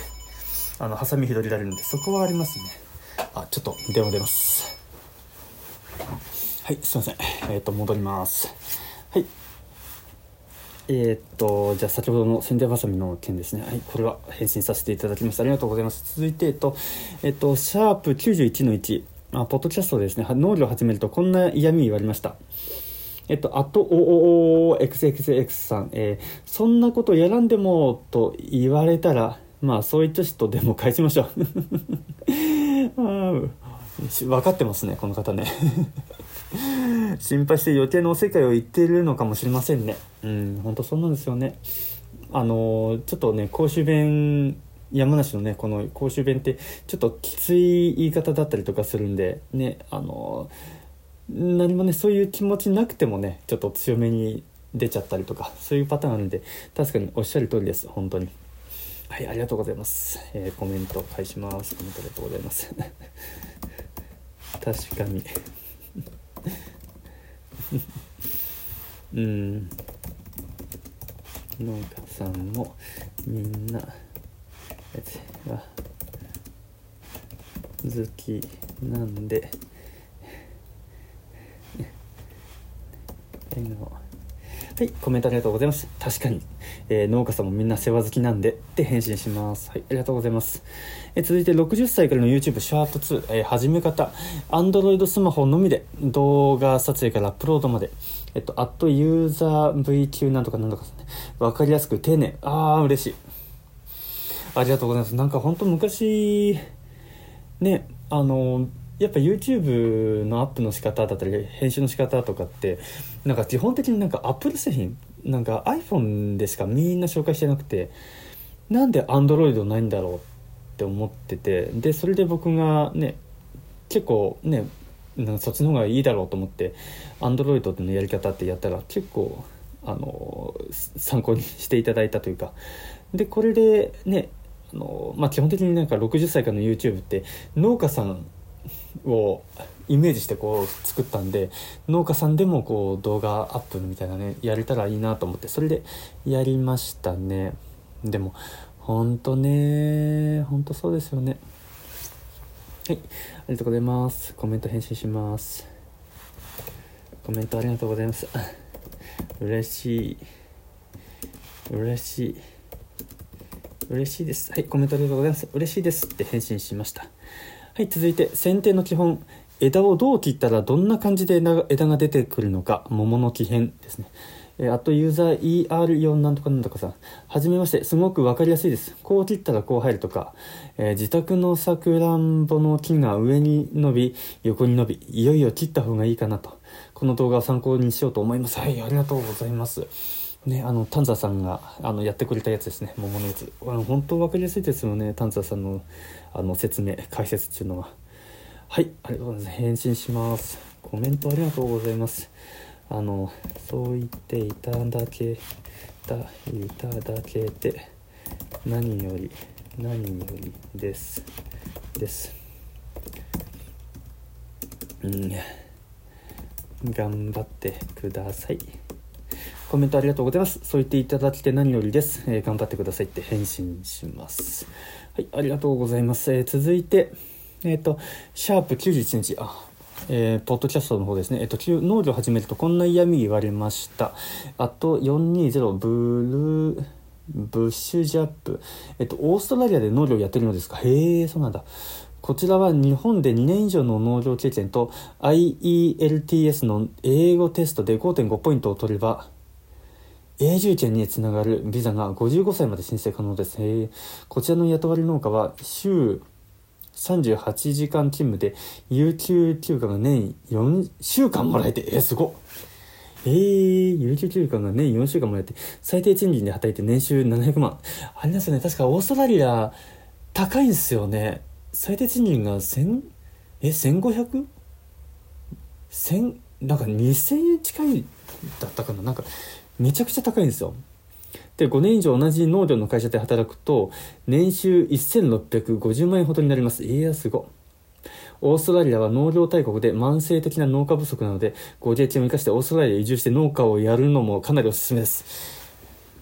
あのハサミ拾りられるんでそこはありますねあちょっと電話出ますはいすいませんえっ、ー、と戻りますはいえー、っと、じゃあ先ほどの宣伝バサミの件ですね。はい、これは返信させていただきました。ありがとうございます。続いて、えっと、えっと、シャープ91の1、あ、ポッドキャストですね、農業を始めるとこんな嫌味言われました。えっと、あと、おおお XXX さん、えー、そんなことやらんでもと言われたら、まあ、そういった人でも返しましょう。分かってますね、この方ね。心配して予定のおせっかいを言っているのかもしれませんねうん本当そうなんですよねあのちょっとね公衆弁山梨のねこの公衆弁ってちょっときつい言い方だったりとかするんでねあの何もねそういう気持ちなくてもねちょっと強めに出ちゃったりとかそういうパターンあるんで確かにおっしゃる通りです本当にはいありがとうございます、えー、コメント返します。コメントありがとうございます。確かに。うん。農家さんもみんなやつが好きなんで笑顔。はい、コメントありがとうございます。確かに、えー、農家さんもみんな世話好きなんでって返信します。はい、ありがとうございます。えー、続いて60歳からの YouTube シャープ2、えー、始め方、Android スマホのみで動画撮影からアップロードまで、えっと、アットユーザー VQ なんとかなんとかですね、わかりやすく丁寧。あー、嬉しい。ありがとうございます。なんか本当昔、ね、あの、やっぱ YouTube のアップの仕方だったり編集の仕方とかってなんか基本的になんか Apple 製品なんか iPhone でしかみんな紹介してなくてなんで Android ないんだろうって思っててでそれで僕がね結構ねそっちの方がいいだろうと思って Android でのやり方ってやったら結構あの参考にしていただいたというかでこれでねあの、まあ、基本的になんか60歳からの YouTube って農家さんをイメージしてこう作ったんで農家さんでもこう動画アップみたいなねやれたらいいなと思ってそれでやりましたね。でもほんとねほんとそうですよね。はいありがとうございます。コメント返信します。コメントありがとうございます。嬉しい。嬉しい。嬉しいです。はいコメントありがとうございます。嬉しいですって返信しました。はい続いて剪定の基本枝をどう切ったらどんな感じで枝が出てくるのか桃の木編ですねえ、あとユーザー ER4 なんとかなんとかさん。はじめまして、すごくわかりやすいです。こう切ったらこう入るとか、えー、自宅のさくらんぼの木が上に伸び、横に伸び、いよいよ切った方がいいかなと。この動画を参考にしようと思います。はい、ありがとうございます。ね、あの、丹沢さんが、あの、やってくれたやつですね。桃のやつ。あの、本当分かりやすいですよね。丹沢さんの、あの、説明、解説っていうのは。はい、ありがとうございます。返信します。コメントありがとうございます。あの、そう言っていただけた、いただけて、何より、何よりです。です。うん。頑張ってください。コメントありがとうございます。そう言っていただきて何よりです。えー、頑張ってくださいって返信します。はい、ありがとうございます。えー、続いて、えっ、ー、と、シャープ91日、あ、えー、ポッドキャストの方ですね、えっ、と、農業始めるとこんな嫌味言われました。あと、420ブルー、ブッシュジャップ。えっと、オーストラリアで農業やってるのですか？へえ、そうなんだ。こちらは日本で2年以上の農業経験と IELTS の英語テストで5.5ポイントを取れば永住権につながるビザが55歳まで申請可能です。こちらの雇われ農家は週38時間勤務で有給休暇が年4週間もらえて、えー、すごえー、有給休暇が年4週間もらえて、最低賃金で働いて年収700万。ありますよね。確かオーストラリア高いんですよね。最低賃金が1000、え、1500? 1000、なんか2000円近いだったかな。なんかめちゃくちゃ高いんですよ。で、5年以上同じ農業の会社で働くと、年収1650万円ほどになります。いや、すご。オーストラリアは農業大国で慢性的な農家不足なので、ご経験を生かしてオーストラリア移住して農家をやるのもかなりおすすめです。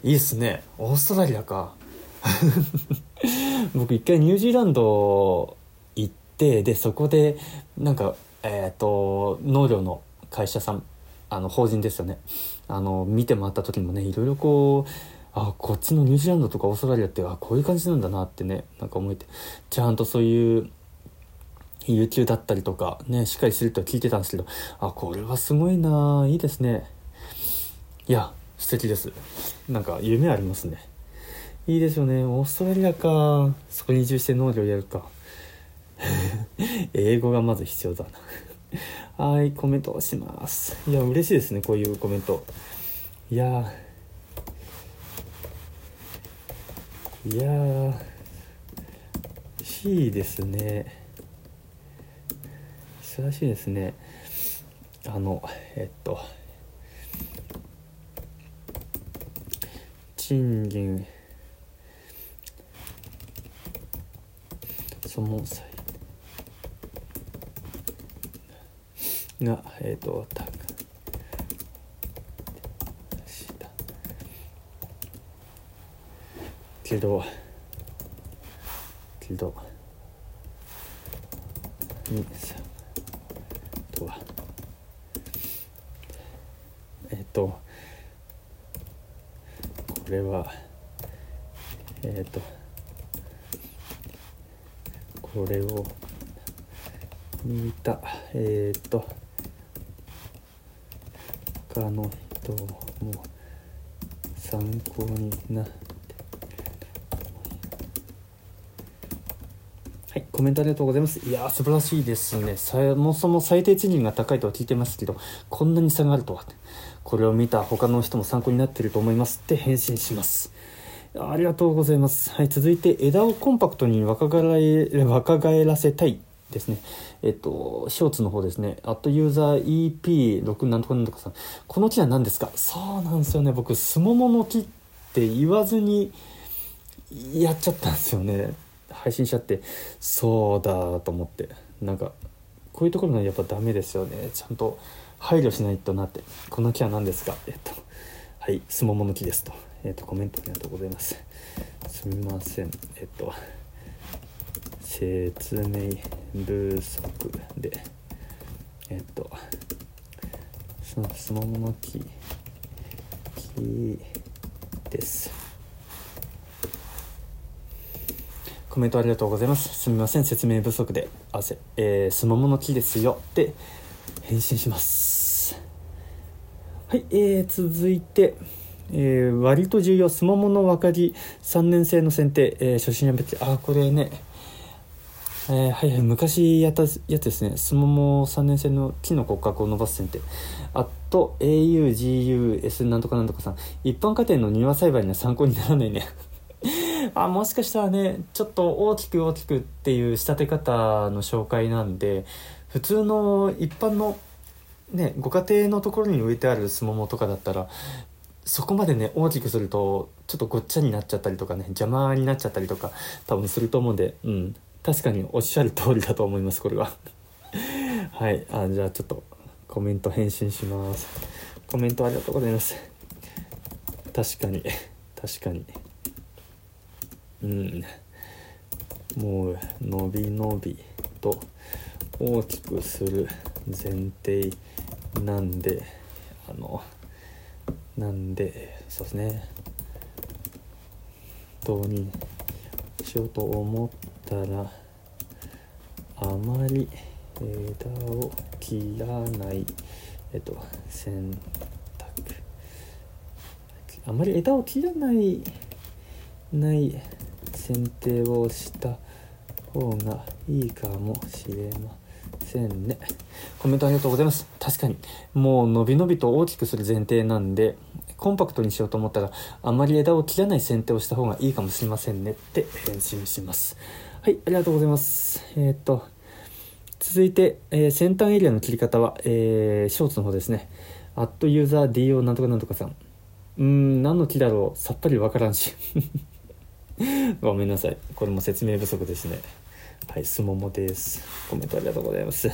いいっすね。オーストラリアか。僕一回ニュージーランド行って、で、そこで、なんか、えっ、ー、と、農業の会社さん、あの、法人ですよね。あの、見て回った時もね、いろいろこう、あ、こっちのニュージーランドとかオーストラリアって、あ、こういう感じなんだなってね、なんか思えて、ちゃんとそういう、有給だったりとか、ね、しっかりすると聞いてたんですけど、あ、これはすごいないいですね。いや、素敵です。なんか夢ありますね。いいですよね。オーストラリアか。そこに移住して農業やるか。英語がまず必要だなはい、コメントをします。いや、嬉しいですね、こういうコメント。いやいやー、いいですね。素晴らしいですね。あの、えっと、賃金、その際が、えっと、けどけどにさとは。えっとこれはえっとこれを見たえっと他の人も参考になってはい、コメントありがとうございます。いやー、素晴らしいですね。そもそも最低賃金が高いとは聞いてますけど、こんなに差があるとは。これを見た他の人も参考になってると思いますって返信します。ありがとうございます。はい、続いて、枝をコンパクトに若返若返らせたいですね。えっと、ショーツの方ですね。アットユーザー EP6 なんとかなんとかさん。この木は何ですか？そうなんですよね。僕、スモモの木って言わずにやっちゃったんですよね。配信しちゃってそうだと思ってなんかこういうところがやっぱダメですよねちゃんと配慮しないとなってこの木は何ですか？えっとはいすももの木ですとえっとコメントありがとうございますすみませんえっと説明不足でえっとそのすももの木木ですコメントありがとうございます。すみません、説明不足で、汗、えー、すももの木ですよ。で、返信します。はい、えー、続いて、えー、割と重要、すももの若木3年生の選定、えー、初心やめて、あ、これね、えー、はいはい、昔やったやつですね、すもも3年生の木の骨格を伸ばす選定。あと、augus なんとかなんとかさん、一般家庭の庭栽培には参考にならないね。あもしかしたらねちょっと大きく大きくっていう仕立て方の紹介なんで普通の一般のねご家庭のところに植えてあるすももとかだったらそこまでね大きくするとちょっとごっちゃになっちゃったりとかね邪魔になっちゃったりとか多分すると思うんでうん確かにおっしゃる通りだと思いますこれは。はい。あじゃあちょっとコメント返信します。コメントありがとうございます。確かに。確かに。うん。もう伸び伸びと大きくする前提なんであのなんでそうですね。どうにしようと思ったらあまり枝を切らないえっと選択。あまり枝を切らないない選定をした方がいいかもしれませんね。コメントありがとうございます。確かにもう伸び伸びと大きくする前提なんでコンパクトにしようと思ったらあまり枝を切らない剪定をした方がいいかもしれませんねって返信します。はいありがとうございます。えー、っと続いて、えー、先端エリアの切り方は、えー、ショーツの方ですね。アットユーザー DO なんとかなんとかさん。うーん何の木だろう。さっぱりわからんし。ごめんなさい。これも説明不足ですね。はいすももです。コメントありがとうございます。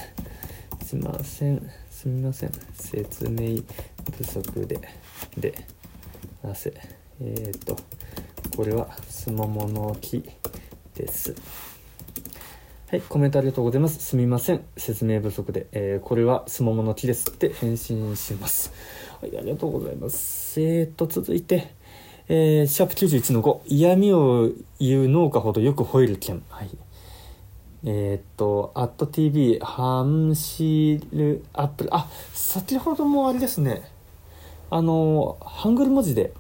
すいません。すみません。説明不足で。で汗えっ、とこれはすももの木。ですはい、コメントありがとうございます。すみません。説明不足で。えー、これはすももの木ですって返信します。はい、ありがとうございます。えーと、続いて、えー、シャープ91の5、嫌味を言う農家ほどよく吠える件。はい。えー、っと、アット TV、ハンシルアップル。あ、先ほどもあれですね。あの、ハングル文字で、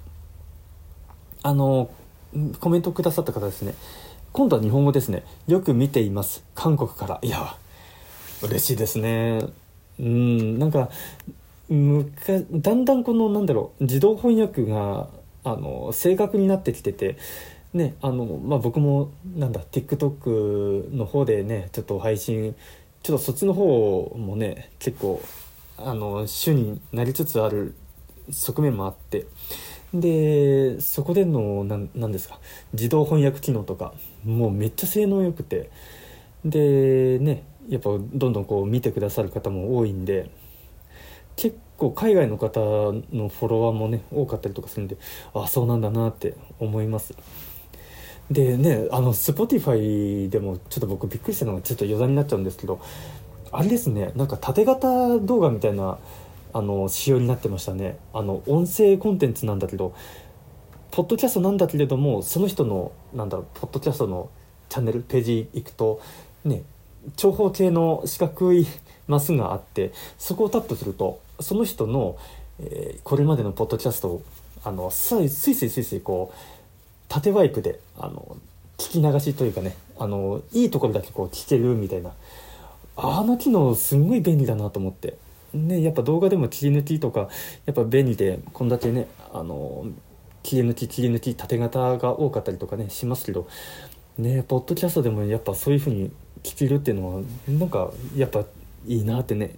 あの、コメントくださった方ですね。今度は日本語ですね。よく見ています。韓国から。いや、嬉しいですね。うん、なんか、むかだんだんこのなんだろう自動翻訳があの正確になってきてて、ねあのまあ、僕もなんだ TikTok の方でねちょっと配信ちょっとそっちの方もね結構あの主になりつつある側面もあってでそこでの何ですか自動翻訳機能とかもうめっちゃ性能良くて。でねやっぱどんどんこう見てくださる方も多いんで。結構海外の方のフォロワーもね多かったりとかするんでああそうなんだなって思います。でねあの Spotify でもちょっと僕びっくりしたのがちょっと余談になっちゃうんですけどあれですねなんか縦型動画みたいなあの仕様になってましたね。あの音声コンテンツなんだけどポッドキャストなんだけれどもその人のなんだろうポッドキャストのチャンネルページ行くとね長方形の四角いマスがあってそこをタップするとその人の、えー、これまでのポッドキャストをあのスイスイスイスイこう縦ワイプであの聞き流しというかねあのいいところだけこう聞けるみたいなあの機能すんごい便利だなと思って。ね、やっぱ動画でも切り抜きとかやっぱ便利でこんだけねあの切り抜き切り抜き縦型が多かったりとかねしますけどねポッドキャストでもやっぱそういう風に聞けるっていうのはなんかやっぱいいなってね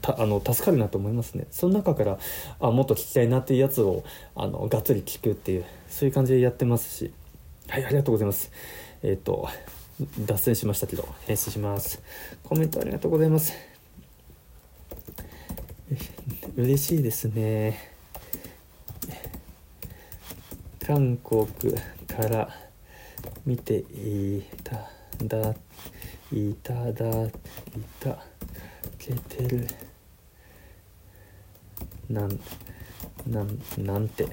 たあの助かるなと思いますね。その中からあもっと聞きたいなっていうやつをあのがっつり聞くっていうそういう感じでやってますし。はいありがとうございます。えっ、ー、と脱線しましたけど返信します。コメントありがとうございます。嬉しいですね。韓国から見ていただいただいたけてる。なんなんなんて。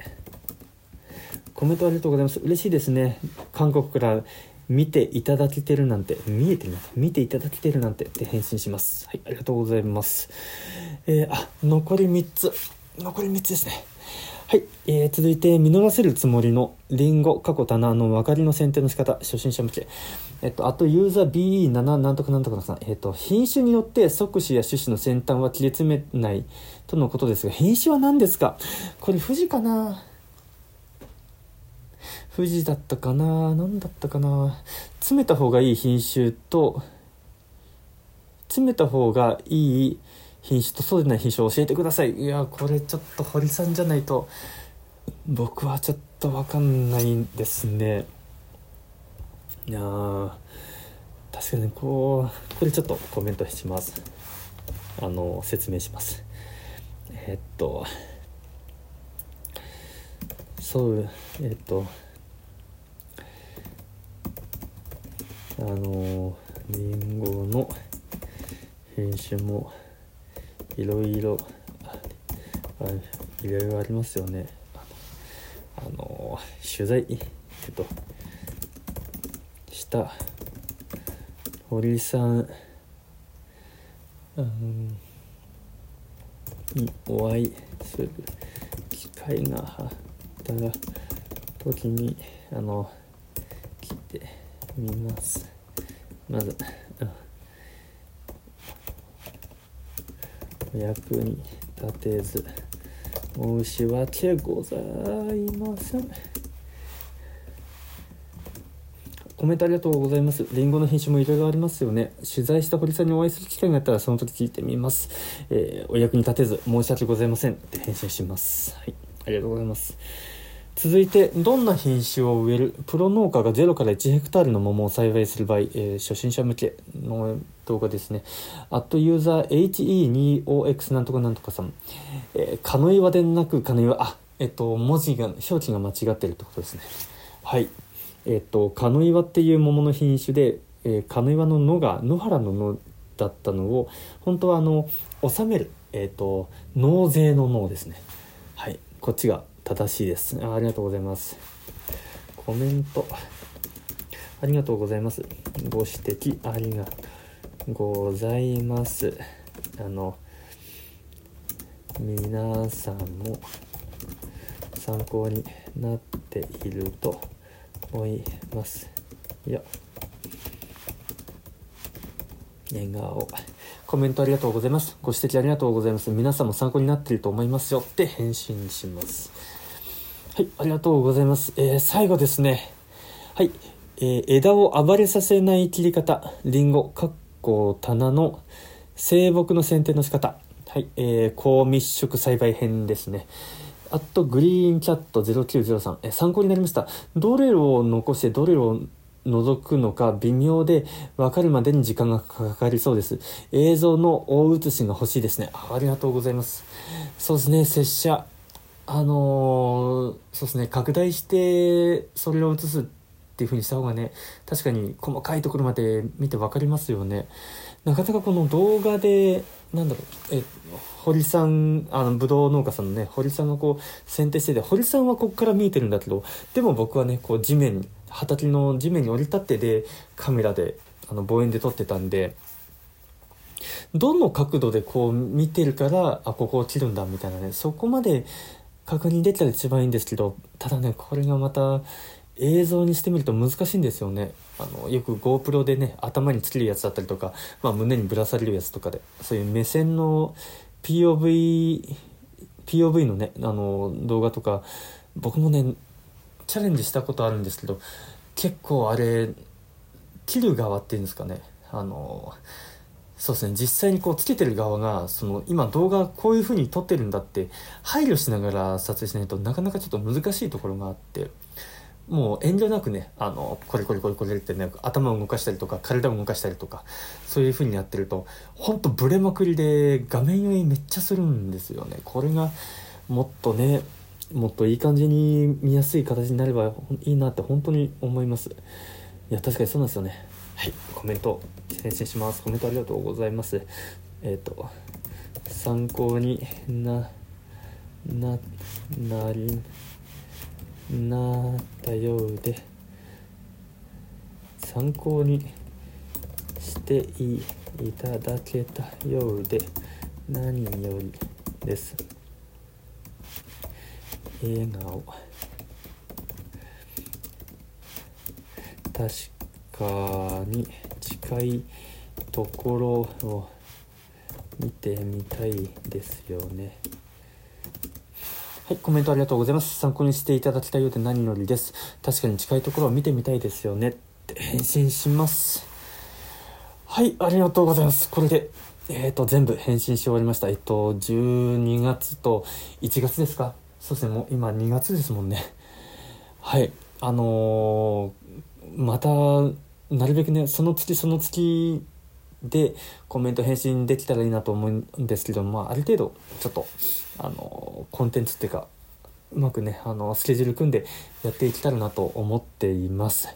コメントありがとうございます。嬉しいですね。韓国から見ていただけてるなんて。見えてるなんて見ていただけてるなんてって返信します。はいありがとうございます。えー、あ残り3つ。残り3つですね。はい、えー、続いて実らせるつもりのリンゴ過去棚の分かりの選定の仕方初心者向け。えっと、あとユーザー BE7 なんとかなんとかさん、えっと、品種によって即死や種子の先端は切れ詰めないとのことですが品種は何ですか？これ富士かな？富士だったかな？何だったかな？詰めた方がいい品種と詰めた方がいい品種とそうでない品種を教えてください。いやこれちょっと堀さんじゃないと僕はちょっと分かんないですね。いや確かにこうこれちょっとコメントします。あの説明します。えっとそうえっとあのりんごの品種もいろいろいろいろありますよね。あの取材えっとした堀さんにお会いする機会があったら時にあの来てみます。まず、お役に立てず申し訳ございませんコメントありがとうございます。リンゴの品種もいろいろありますよね。取材した堀さんにお会いする機会があったらその時聞いてみます。えー、お役に立てず申し訳ございませんって返信します。はい。ありがとうございます。続いてどんな品種を植える？プロ農家が0から1ヘクタールの桃を栽培する場合、えー、初心者向けの動画ですね。アットユーザー HE2OX なんとかなんとかさん、えー、カノイワでなくカノイワあえっと文字が表記が間違ってるってことですね。はい。えっとカノイワっていう桃の品種で、えー、カノイワの野が野原の野だったのを本当はあの納めるえっと納税の納ですね。はい。こっちが正しいです。あありがとうございます。コメント。ありがとうございます。ご指摘。ありがとうございます。あの皆さんも参考になっていると思います。いや笑顔。コメントありがとうございます。ご指摘ありがとうございます。皆さんも参考になっていると思いますよ。って返信します。はい、ありがとうございます。えー、最後ですね。はい、えー、枝を暴れさせない切り方、りんご、かっこ棚の生木の剪定の仕方。はい、えー、高密植栽培編ですね。あと、グリーンチャット0903、え、参考になりました。どれを残してどれを除くのか微妙で分かるまでに時間がかかりそうです。映像の大写しが欲しいですね。ありがとうございます。そうですね、拙者。あの、そうですね拡大してそれを映すっていう風にした方がね確かに細かいところまで見て分かりますよね。なかなかこの動画でなんだろうえ堀さんあのブドウ農家さんのね堀さんがこう剪定してて堀さんはここから見えてるんだけどでも僕はねこう地面畑の地面に降り立ってでカメラであの望遠で撮ってたんでどの角度でこう見てるからあここを切るんだみたいなねそこまで確認できたら一番いいんですけどただねこれがまた映像にしてみると難しいんですよね。あのよく GoPro でね頭につけるやつだったりとか、まあ、胸にぶら下げるやつとかでそういう目線の POV POV のねあの動画とか僕もねチャレンジしたことあるんですけど結構あれ切る側っていうんですかね。あのそうですね。実際にこうつけてる側がその今動画こういう風に撮ってるんだって配慮しながら撮影しないとなかなかちょっと難しいところがあってもう遠慮なくねあのこれこれこれこれってね頭を動かしたりとか体を動かしたりとかそういう風にやってるとほんとブレまくりで画面酔いめっちゃするんですよね。これがもっとねもっといい感じに見やすい形になればいいなって本当に思います。いや確かにそうなんですよね。はいコメント返信します。コメントありがとうございます。えっ、ー、と参考になななりなったようで参考にしていただけたようで何よりです。笑顔。確かかに近いところを見てみたいですよね。はい、コメントありがとうございます。参考にしていただきたいようで何よりです。確かに近いところを見てみたいですよね。って返信します。はい、ありがとうございます。これで、えっ、ー、と、全部返信し終わりました。えっと、12月と1月ですか？そうですね、もう今2月ですもんね。はい、あのー、また、なるべくね、その月その月でコメント返信できたらいいなと思うんですけど、まあ、ある程度ちょっとあのコンテンツっていうかうまくねあのスケジュール組んでやっていけたらなと思っています。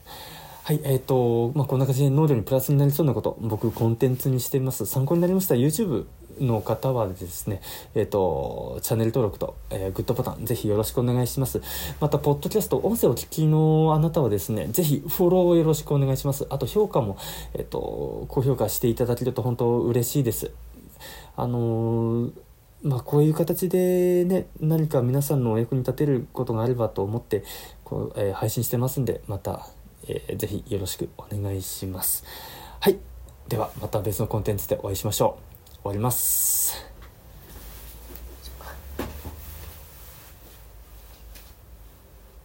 はい、えっ、ー、と、まあ、こんな感じで農業にプラスになりそうなこと、僕コンテンツにしています。参考になりました YouTube の方はですね、えっ、ー、と、チャンネル登録と、えー、グッドボタン、ぜひよろしくお願いします。また、ポッドキャスト、音声を聞きのあなたはですね、ぜひフォローをよろしくお願いします。あと、評価も、えっ、ー、と、高評価していただけると本当嬉しいです。あのまあ、こういう形でね、何か皆さんのお役に立てることがあればと思って、こう、え配信してますんで、また、えー、ぜひよろしくお願いします。はい。では、また別のコンテンツでお会いしましょう。終わります。